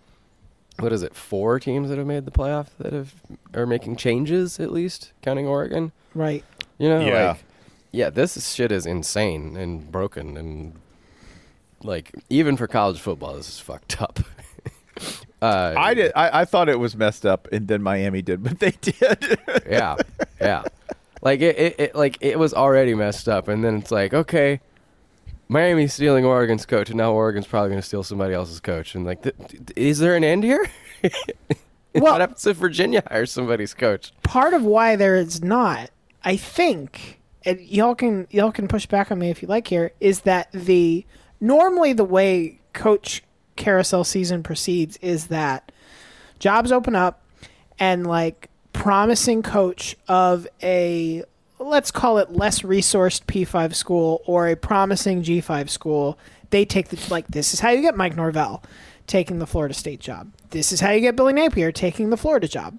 what is it? Four teams that have made the playoff that have are making changes at least, counting Oregon. Right. You know, Yeah. like, yeah, this is- shit is insane and broken and like even for college football, this is fucked up. [laughs] uh, I did. I, I thought it was messed up, and then Miami did, but they [laughs] did. yeah, yeah. Like it, it, it, like it was already messed up, and then it's like, okay, Miami's stealing Oregon's coach, and now Oregon's probably going to steal somebody else's coach, and like, th- th- is there an end here? what happens if Virginia hires somebody's coach? Part of why there is not, I think, and y'all can y'all can push back on me if you like here, is that the normally the way coach carousel season proceeds is that jobs open up and like promising coach of a let's call it less resourced P5 school or a promising G5 school, they take the like this is how you get Mike Norvell taking the Florida State job. This is how you get Billy Napier taking the Florida job.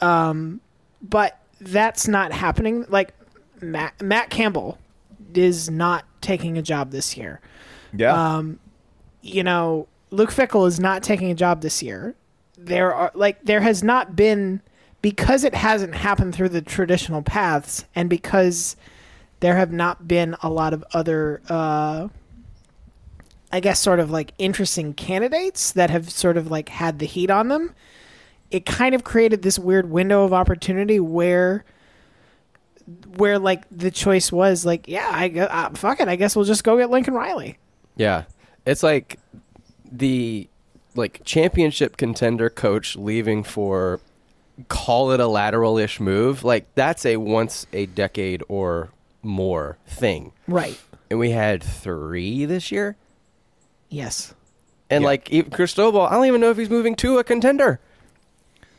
Um but that's not happening like Matt, Matt Campbell is not taking a job this year. Yeah. Um, you know, Luke Fickell is not taking a job this year. There are like there has not been because it hasn't happened through the traditional paths and because there have not been a lot of other uh I guess sort of like interesting candidates that have sort of like had the heat on them. It kind of created this weird window of opportunity where where like the choice was like, yeah, I uh, fuck it, I guess we'll just go get Lincoln Riley. Yeah, it's like the like championship contender coach leaving for call it a lateral ish move. Like that's a once a decade or more thing. Right. And we had three this year. Yes. And like even Cristobal, I don't even know if he's moving to a contender.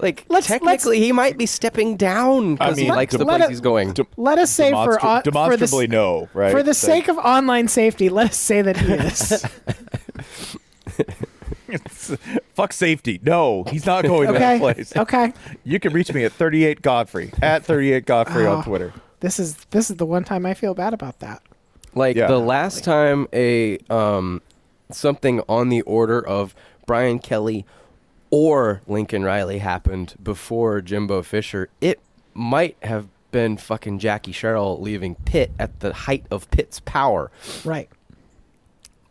Like technically, he might be stepping down because he mean, likes the let place it- he's going. Let us say for, Demonstra- on, for the, demonstrably no, right? For the So- sake of online safety, let us say that he is. [laughs] [laughs] Fuck safety. No, he's not going to Okay, that place. okay. You can reach me at 38 Godfrey at 38 Godfrey Oh. on Twitter. this is this is the one time I feel bad about that. Like Yeah. the last time a um something on the order of Brian Kelly or Lincoln Riley happened before Jimbo Fisher, it might have been fucking Jackie Sherrill leaving Pitt at the height of Pitt's power. Right.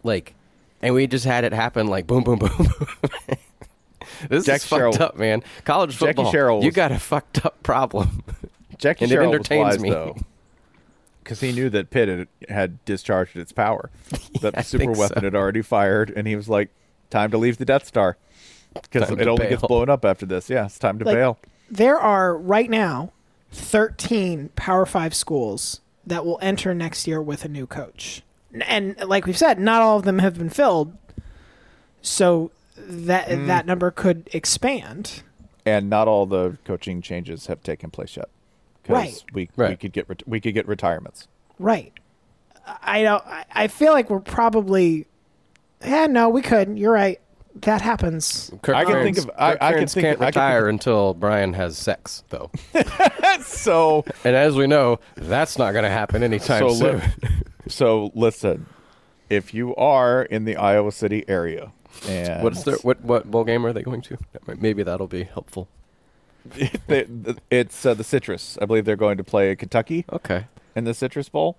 Like and we just had it happen like boom boom boom. [laughs] this Jack is fucked up, man. College Jackie football. Sherrill you got a fucked up problem. [laughs] Jackie and it Sherrill was entertains wise, me. though, [laughs] because he knew that Pitt had, had discharged its power, that I the super weapon so. had already fired, and he was like, "Time to leave the Death Star," because it to only gets blown up after this. Yeah, it's time to Like- bail. There are right now 13 Power 5 schools that will enter next year with a new coach. N- And like we've said, not all of them have been filled. So that Mm. that number could expand. And not all the coaching changes have taken place yet. 'Cause Right. We we could get ret- we could get retirements. Right. I don't I- I feel like we're probably Yeah, no, we could. You're right. That happens. Kirk I can think of- I- I can think can't I can retire until Brian has sex, though. [laughs] So and as we know, that's not going to happen anytime so soon. li- so listen, if you are in the Iowa City area, and What's their what what bowl game are they going to? Maybe that'll be helpful. [laughs] it's uh, the Citrus. I believe they're going to play Kentucky Okay, in the Citrus Bowl.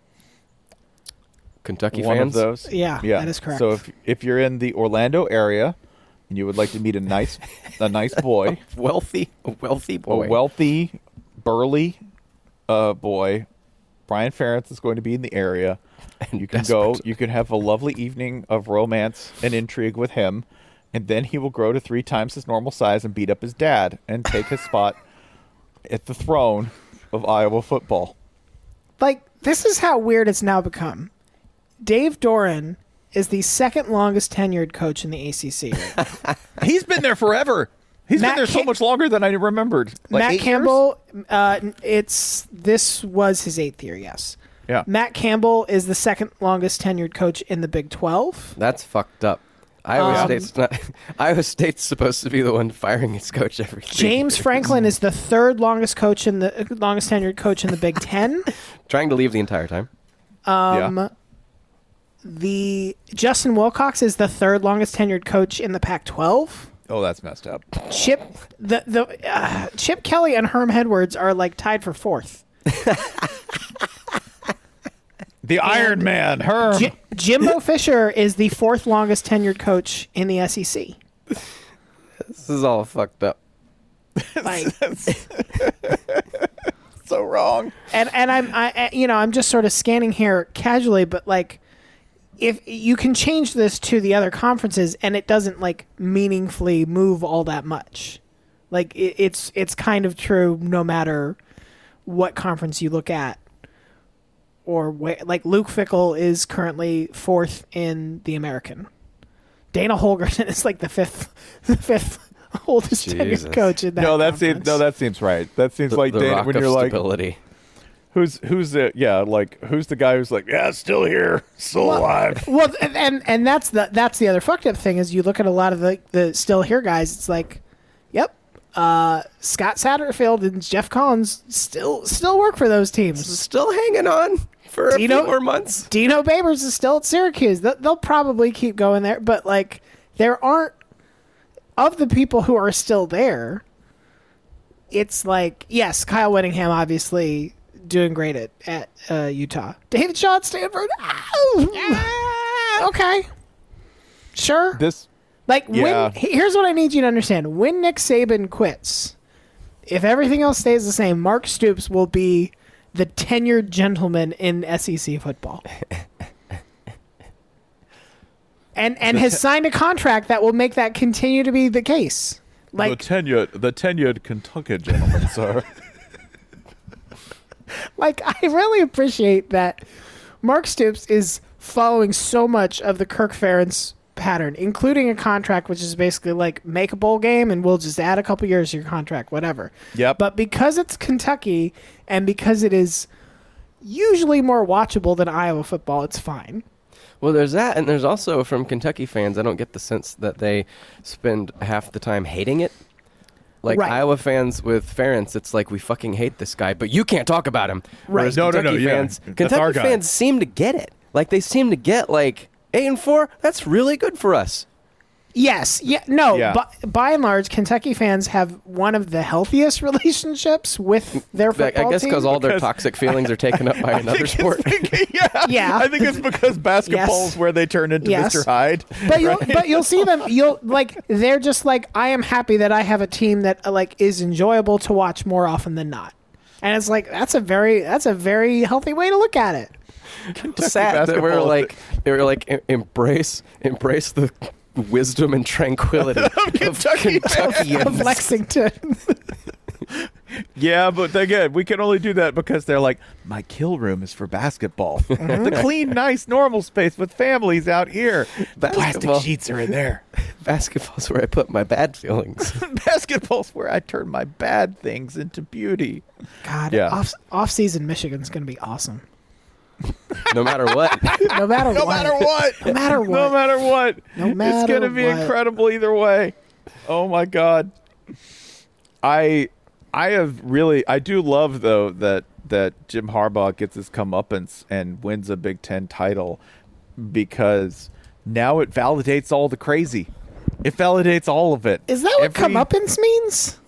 Kentucky One fans. of those. Yeah, yeah, that is correct. So if if you're in the Orlando area and you would like to meet a nice a nice [laughs] boy, wealthy, a wealthy boy. a wealthy, burly uh, boy, Brian Ferentz is going to be in the area. And you can go. You can have a lovely evening of romance and intrigue with him, and then he will grow to three times his normal size and beat up his dad and take his spot at the throne of Iowa football. Like this is how weird it's now become. Dave Doeren is the second longest tenured coach in the ACC. right? [laughs] He's been there forever. He's Matt been there so Ca- much longer than I remembered. Like Matt? Campbell, uh, it's this was his eighth year. Yes. Yeah. Matt Campbell is the second longest tenured coach in the Big Twelve. That's fucked up. Iowa Um, State's not. [laughs] Iowa State's supposed to be the one firing its coach every. three James years. Franklin is the third longest coach in the longest tenured coach in the Big [laughs] Ten. trying to leave the entire time. Um, yeah. The Justin Wilcox is the third longest tenured coach in the Pac-12. Oh, that's messed up. Chip the the uh, Chip Kelly and Herm Edwards are like tied for fourth. The Iron Man, her. Ji- Jimbo Fisher is the fourth longest tenured coach in the SEC. This is all fucked up. Like, [laughs] so wrong. and and I'm I I- you know I'm just sort of scanning here casually, but like if you can change this to the other conferences and it doesn't like meaningfully move all that much, like it, it's it's kind of true no matter what conference you look at. Or where, like Luke Fickell is currently fourth in the American. Dana Holgorsen [laughs] is like the fifth, [laughs] the fifth oldest Jesus. tenured coach in that. no, that seems no, that seems right. That seems The, like the Dan- rock when of you're like, stability. Who's who's the yeah, like who's the guy who's like, yeah, still here, still alive. [laughs] Well, and, and and that's the that's the other fucked up thing is you look at a lot of the the still here guys. It's like, yep, uh, Scott Satterfield and Geoff Collins still still work for those teams. Still hanging on for a Dino- few more months. Dino Babers is still at Syracuse. They'll, they'll probably keep going there, but like there aren't of the people who are still there. It's like yes, Kyle Whittingham obviously doing great at at uh, Utah. David Shaw at Stanford. Ah, okay, sure. This Like Yeah. when here's what I need you to understand: when Nick Saban quits, if everything else stays the same, Mark Stoops will be the tenured gentleman in SEC football. [laughs] and and has signed a contract that will make that continue to be the case. Like the tenured the tenured Kentucky gentleman, sir. [laughs] like I really appreciate that Mark Stoops is following so much of the Kirk Ferentz pattern, including a contract which is basically like make a bowl game and we'll just add a couple years to your contract, whatever. Yep. But because it's Kentucky and because it is usually more watchable than Iowa football, it's fine. Well, there's that, and there's also from Kentucky fans. I don't get the sense that they spend half the time hating it. Like Right. Iowa fans with Ferentz, it's like we fucking hate this guy, but you can't talk about him. Whereas No, no, no, Kentucky yeah. fans, That's Kentucky our guy. fans seem to get it. Like they seem to get like eight and four. That's really good for us. Yes, yeah, no. Yeah. By, by and large, Kentucky fans have one of the healthiest [laughs] relationships with their I- football I guess team. because all their Because- toxic feelings are taken up by [laughs] another sport. [laughs] yeah, Yeah. I think it's because basketball Yes. where they turn into Yes. Mr. Hyde. but you'll but you'll see them you'll like they're just like I am happy that I have a team that uh, like is enjoyable to watch more often than not. And it's like that's a very that's a very healthy way to look at it. sad that we're basketball like they were like em- embrace embrace the wisdom and tranquility [laughs] of Kentucky Kentuckians. Of Lexington. [laughs] Yeah, but again, we can only do that because they're like, my kill room is for basketball. [laughs] the clean, nice, normal space with families out here. The plastic sheets are in there. Basketball's where I put my bad feelings. Basketball's where I turn my bad things into beauty. God, Yeah. off off season Michigan's gonna be awesome. [laughs] no matter [laughs] what. No matter No what. matter what. No matter what. No matter what. No it's gonna be what. incredible either way. Oh my god. I I have really I do love though that that Jim Harbaugh gets his comeuppance and wins a Big Ten title because now it validates all the crazy. It validates all of it. Is that what Every- comeuppance means?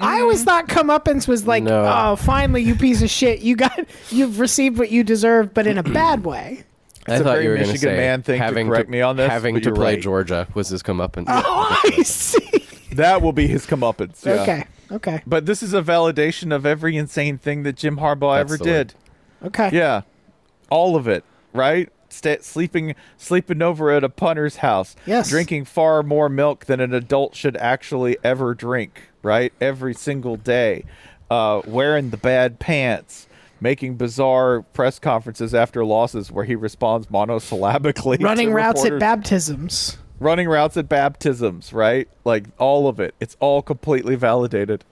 I always mm-hmm. thought comeuppance was like, No. oh, finally, you piece of shit, you got, you've received what you deserve, but in a bad [clears throat] way. I a thought very you were going to Michigan say man thing to having correct me on this, having but to you're play right. Georgia was his comeuppance. Oh, I [laughs] see. That will be his comeuppance. yeah. Okay, okay, But this is a validation of every insane thing that Jim Harbaugh That's ever the did. word. okay. Yeah, all of it, right? Sta sleeping, sleeping over at a punter's house. Yes. Drinking far more milk than an adult should actually ever drink. Right, every single day. Uh, wearing the bad pants. Making bizarre press conferences after losses where he responds monosyllabically. [laughs] Running routes at baptisms. running routes at baptisms, right? Like all of it. It's all completely validated.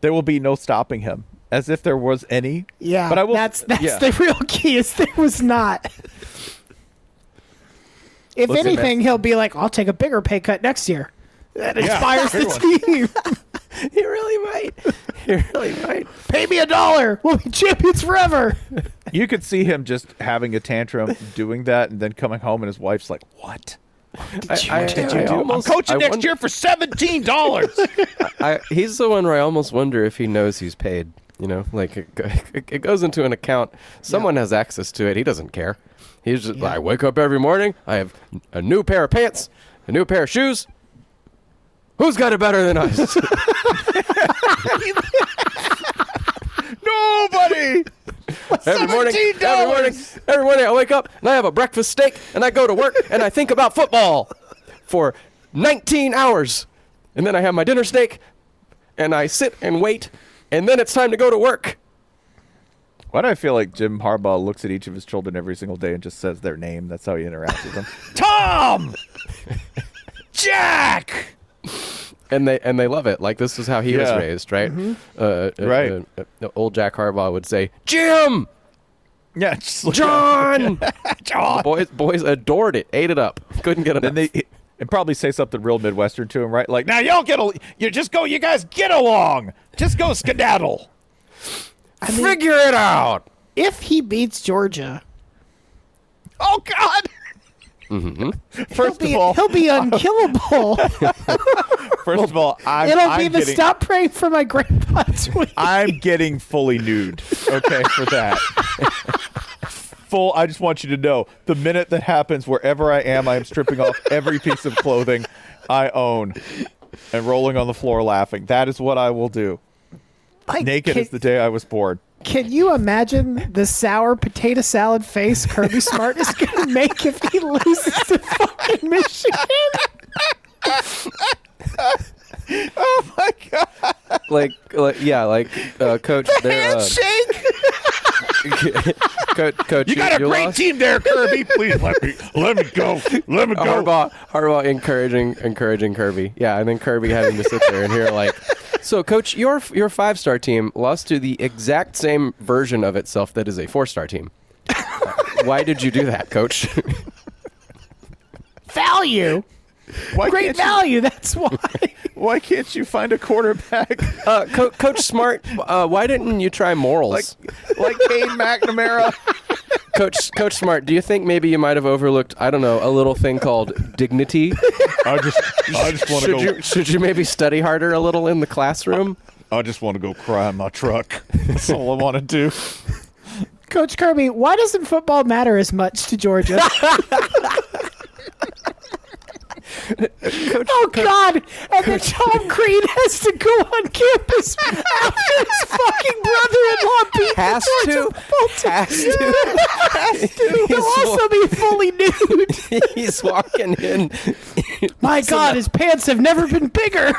There will be no stopping him, as if there was any. Yeah, but I will. that's that's yeah. the [laughs] real key. Is there was not. If Listen, anything, man. he'll be like, "I'll take a bigger pay cut next year." That inspires good the team. [laughs] [laughs] he really might. [laughs] He really might. Pay me a dollar. We'll be champions forever. [laughs] you could see him just having a tantrum, doing that, and then coming home, and his wife's like, "What? I, I, did you do? almost- I'm coaching next year for seventeen dollars." He's the one where I almost wonder if he knows he's paid. You know, like it, go- it goes into an account. Someone has access to it. He doesn't care. He's just. Yeah. I wake up every morning. I have a new pair of pants, a new pair of shoes. Who's got it better than us? [laughs] Nobody. every morning, 17. every morning, every morning, I wake up and I have a breakfast steak and I go to work and I think about football for 19 hours, and then I have my dinner steak and I sit and wait, and then it's time to go to work. Why do I feel like Jim Harbaugh looks at each of his children every single day and just says their name? That's how he interacts with them. [laughs] Tom, [laughs] Jack. And they and they love it. Like this is how he was raised, right? Uh, uh, Right. uh, uh, old Jack Harbaugh would say, "Jim, Yeah, just like- John." [laughs] John. boys, boys adored it, ate it up, couldn't get enough. Then they and probably say something real Midwestern to him, right? Like, now y'all get a, you just go, you guys get along, just go skedaddle. Figure it out. If he beats Georgia, Oh God! Mm-hmm. [laughs] First he'll be, of all, he'll be [laughs] unkillable. [laughs] first of all, I'm, It'll I'm be the getting, stop praying for my grandpa tweet. I'm getting fully nude. Okay, for that. Full. I just want you to know the minute that happens, wherever I am, I am stripping off every piece of clothing I own and rolling on the floor laughing. That is what I will do. Like, Naked can, as the day I was born. Can you imagine the sour potato salad face Kirby Smart is going to make if he loses to fucking Michigan? [laughs] Oh my God! Like, like, yeah, like, uh, coach. [laughs] there, uh, Handshake! [laughs] coach, coach, You got a great lost. team there, Kirby. Please let me let me go. Let me go. Harbaugh, Harbaugh encouraging, encouraging Kirby. Yeah, and then Kirby having to sit there and hear like, [laughs] so coach, your your five star team lost to the exact same version of itself that is a four star team. [laughs] Why did you do that, coach? Value. Why Great can't you- value. That's why. [laughs] why can't you find a quarterback uh, Co- coach Smart, uh, why didn't you try morals? like like Cade McNamara? [laughs] Coach Coach Smart, do you think maybe you might have overlooked, I don't know, a little thing called dignity? I just I just want to go. you should you maybe study harder a little in the classroom? I just want to go cry in my truck. That's all I want to do. [laughs] Coach Kirby, why doesn't football matter as much to Georgia? Oh God! And then Tom Crean has to go on campus [laughs] after his fucking brother-in-law beat Has the to. Bolton. Has to. Has to. [laughs] He'll also be fully nude. [laughs] He's walking in. My God, his pants have never been bigger.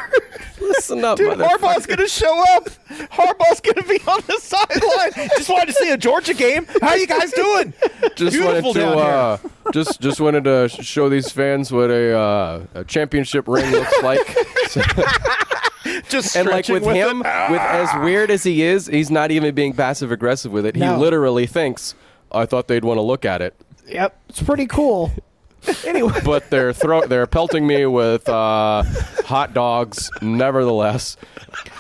Listen up, Dude. Harbaugh's gonna show up. Harbaugh's gonna be on the sideline. Just wanted to see a Georgia game. How you guys doing? [laughs] just Beautiful wanted to down here. uh, just just wanted to show these fans what a, uh, a championship ring looks like. [laughs] Just and like with, with him, it. with as weird as he is, he's not even being passive aggressive with it. He literally thinks, "I thought they'd want to look at it." yep, it's pretty cool. [laughs] Anyway, but they're throw they're pelting me with uh, hot dogs, nevertheless,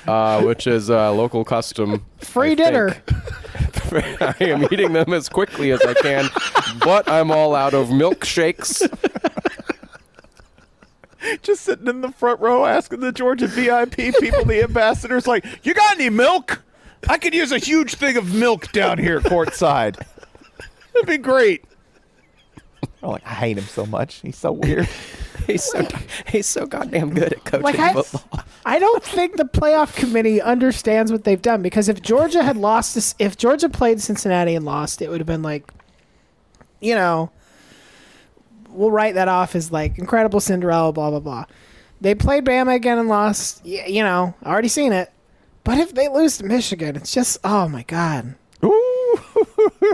uh, which is a local custom. free I dinner. think. [laughs] I am eating them as quickly as I can, but I'm all out of milkshakes. just sitting in the front row asking the Georgia VIP people, the ambassadors, like, "You got any milk? I could use a huge thing of milk down here courtside. It'd be great." [laughs] I'm like, I hate him so much. He's so weird. [laughs] He's so [laughs] he's so goddamn good at coaching Like I, football. I don't think the playoff committee understands what they've done because if Georgia had lost this, if Georgia played Cincinnati and lost, it would have been like, you know, we'll write that off as like incredible Cinderella, blah blah blah. They played Bama again and lost. y- You know, already seen it. But if they lose to Michigan, it's just oh my god.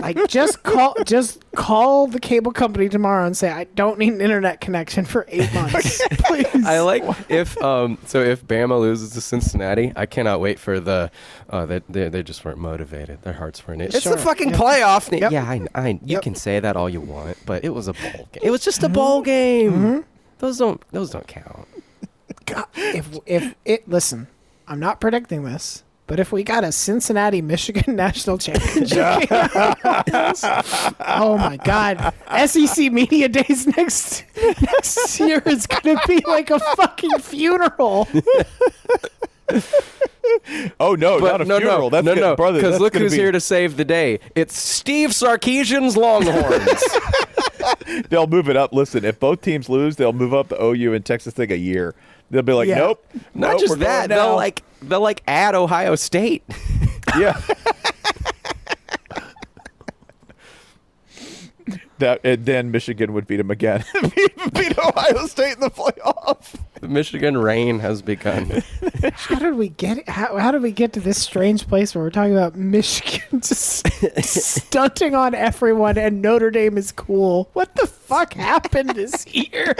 Like just call just call the cable company tomorrow and say I don't need an internet connection for eight [laughs] months, please. I like if um so if Bama loses to Cincinnati, I cannot wait for the uh they they, they just weren't motivated. Their hearts weren't in it. It's Sure. the fucking Yep. playoff. Yep. Yeah, I, I you Yep. can say that all you want, but it was a bowl game. It was just a bowl game. Those don't those don't count. God, if if it listen, I'm not predicting this, but if we got a Cincinnati Michigan [laughs] national championship [laughs] oh my god, SEC media days next next year is gonna be like a fucking funeral. Oh no, But not a no, funeral. no, that's no, gonna- no, brother. Because look who's be- here to save the day. It's Steve Sarkisian's Longhorns. [laughs] They'll move it up. Listen, if both teams lose, they'll move up the OU and Texas Tech a year. They'll be like, Yeah. nope. Not nope, just that, now. they'll like they'll like add Ohio State. [laughs] yeah. that and then Michigan would beat them again. [laughs] beat Ohio State in the playoff. The Michigan reign has begun. [laughs] How did we get? How, how did we get to this strange place where we're talking about Michigan [laughs] just stunting on everyone and Notre Dame is cool? What the fuck happened this [laughs] year?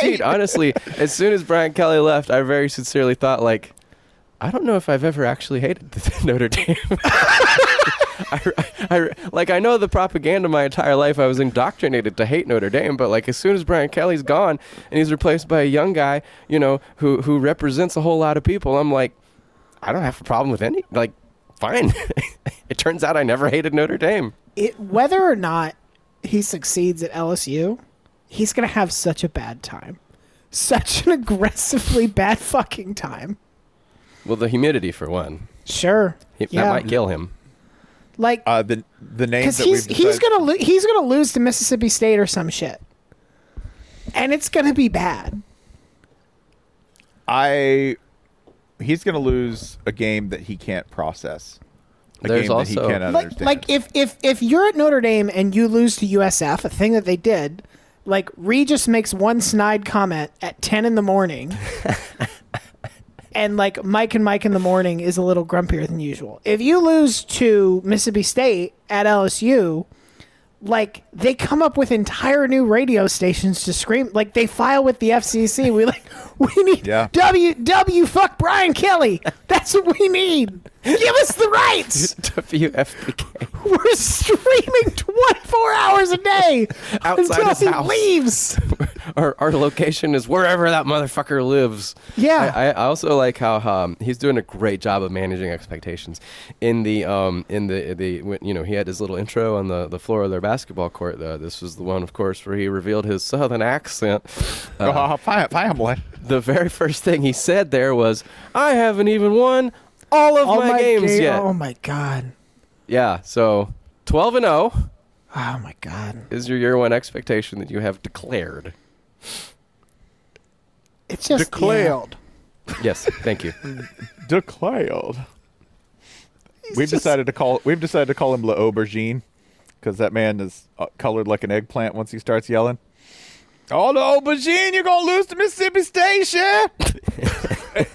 Dude, honestly, as soon as Brian Kelly left, I very sincerely thought, like, I don't know if I've ever actually hated Notre Dame. I, I, like, I know the propaganda my entire life. I was indoctrinated to hate Notre Dame, but like, as soon as Brian Kelly's gone and he's replaced by a young guy, you know, who who represents a whole lot of people, I'm like, I don't have a problem with any. Like, fine. [laughs] it turns out I never hated Notre Dame. it, whether or not he succeeds at LSU, he's gonna have such a bad time, such an aggressively bad fucking time. Well, the humidity for one, Sure, yeah, that might kill him. Like Uh, the the names because that he's we've he's gonna lo- he's gonna lose to Mississippi State or some shit, and it's gonna be bad. I he's going to lose a game that he can't process. A There's game that he also- can't Like understand. like if if if you're at Notre Dame and you lose to USF, a thing that they did, like Regis makes one snide comment at ten in the morning. [laughs] And like Mike and Mike in the morning is a little grumpier than usual. If you lose to Mississippi State at LSU, like they come up with entire new radio stations to scream like they file with the FCC. We like [laughs] we need Yeah. W W fuck Brian Kelly. That's what we need. Give us the rights. [laughs] WFPK. We're streaming 24 hours a day [laughs] Outside until his he house. leaves. Our, our location is wherever that motherfucker lives. Yeah. I, I also like how um, he's doing a great job of managing expectations. In the um, in the the when, you know he had his little intro on the, the floor of their basketball court. Uh, this was the one, of course, where he revealed his southern accent. Uh, oh, [laughs] fine, family. the very first thing he said there was, "I haven't even won all of All my, games ga- yet." Oh my god. Yeah, so twelve and zero. Oh my god. is your year one expectation that you have declared. It's just Declared. Yes, thank you. [laughs] Declared. We've decided to call we've decided to call him La Aubergine because that man is uh, colored like an eggplant once he starts yelling. Oh, the aubergine, you're gonna lose to Mississippi Station. [laughs]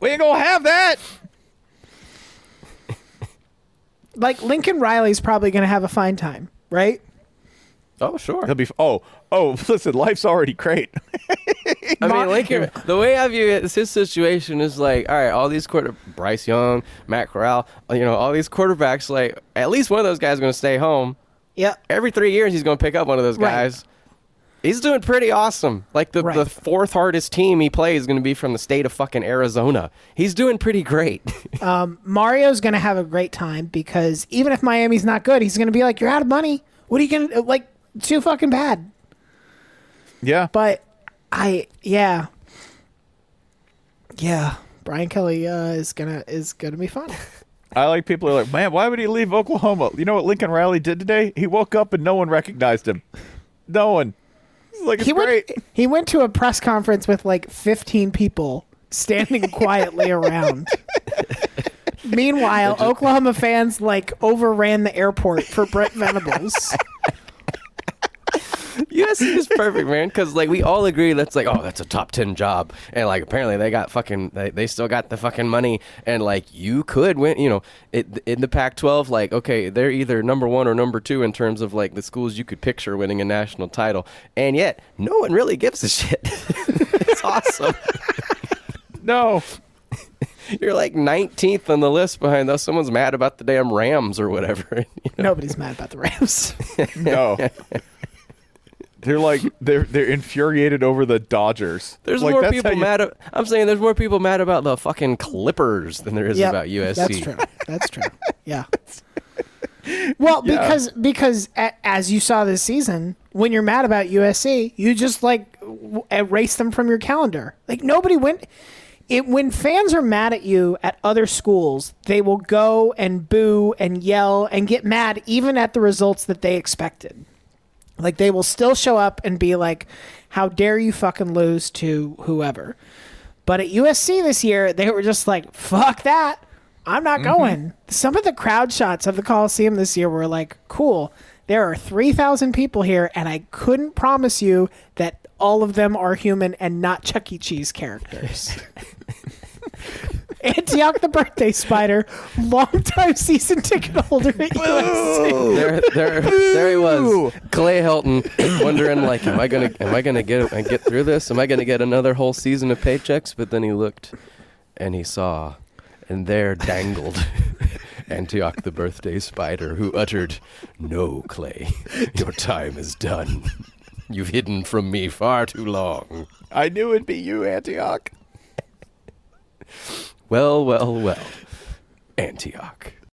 we ain't gonna have that. [laughs] Like Lincoln Riley's probably going to have a fine time, right? Oh, sure. He'll be. Oh, oh. [laughs] Listen, life's already great. [laughs] I mean, Lincoln. The way I view it, is his situation is like, all right, all these quarter, Bryce Young, Matt Corral, uh, you know, all these quarterbacks. Like, at least one of those guys is going to stay home. Yeah. Every three years, he's going to pick up one of those Right. guys. He's doing pretty awesome. Like the, the fourth hardest team he plays is going to be from the state of fucking Arizona. He's doing pretty great. [laughs] Um, Mario's going to have a great time because even if Miami's not good, he's going to be like, "You're out of money. What are you going to like? It's too fucking bad." yeah. But I, yeah, yeah. Brian Kelly uh, is gonna is gonna be fun. I like people who are like, man, why would he leave Oklahoma? You know what Lincoln Riley did today? He woke up and no one recognized him. No one. Like it's he great. went he went to a press conference with like 15 people standing [laughs] quietly around. Meanwhile, Oklahoma fans like overran the airport for Brent Venables. [laughs] USC is perfect, man, because like we all agree that's like, oh, that's a top ten job, and like apparently they got fucking, they, they still got the fucking money, and like you could win, you know, it, in the Pac-12, like okay, they're either number one or number two in terms of like the schools you could picture winning a national title, and yet no one really gives a shit. [laughs] it's awesome. No. You're like 19th on the list behind us. Someone's mad about the damn Rams or whatever. [laughs] you know? Nobody's mad about the Rams. [laughs] No. They're like they're they're infuriated over the Dodgers. There's like, more that's people you- mad. At, I'm saying there's more people mad about the fucking Clippers than there is Yep, about USC. That's true. That's true. [laughs] Yeah. Well, Yeah. because because a, as you saw this season, when you're mad about USC, you just like w- erase them from your calendar. Like nobody went. It when fans are mad at you at other schools, they will go and boo and yell and get mad even at the results that they expected. Like they will still show up and be like, "How dare you fucking lose to whoever?" But at USC this year, they were just like, "Fuck that." I'm not mm-hmm. going. Some of the crowd shots of the Coliseum this year were like, cool. There are 3,000 people here, and I couldn't promise you that all of them are human and not Chuck E. Cheese characters. [laughs] Antioch the birthday spider, longtime season ticket holder at USC. there, there, there he was, Clay Helton, wondering like, am I gonna, am I gonna get, I get through this? Am I gonna get another whole season of paychecks? But then he looked, and he saw, and there dangled [laughs] Antioch the birthday spider, who uttered, "No, Clay, your time is done. You've hidden from me far too long." I knew it'd be you, Antioch. Well, well, well, Antioch.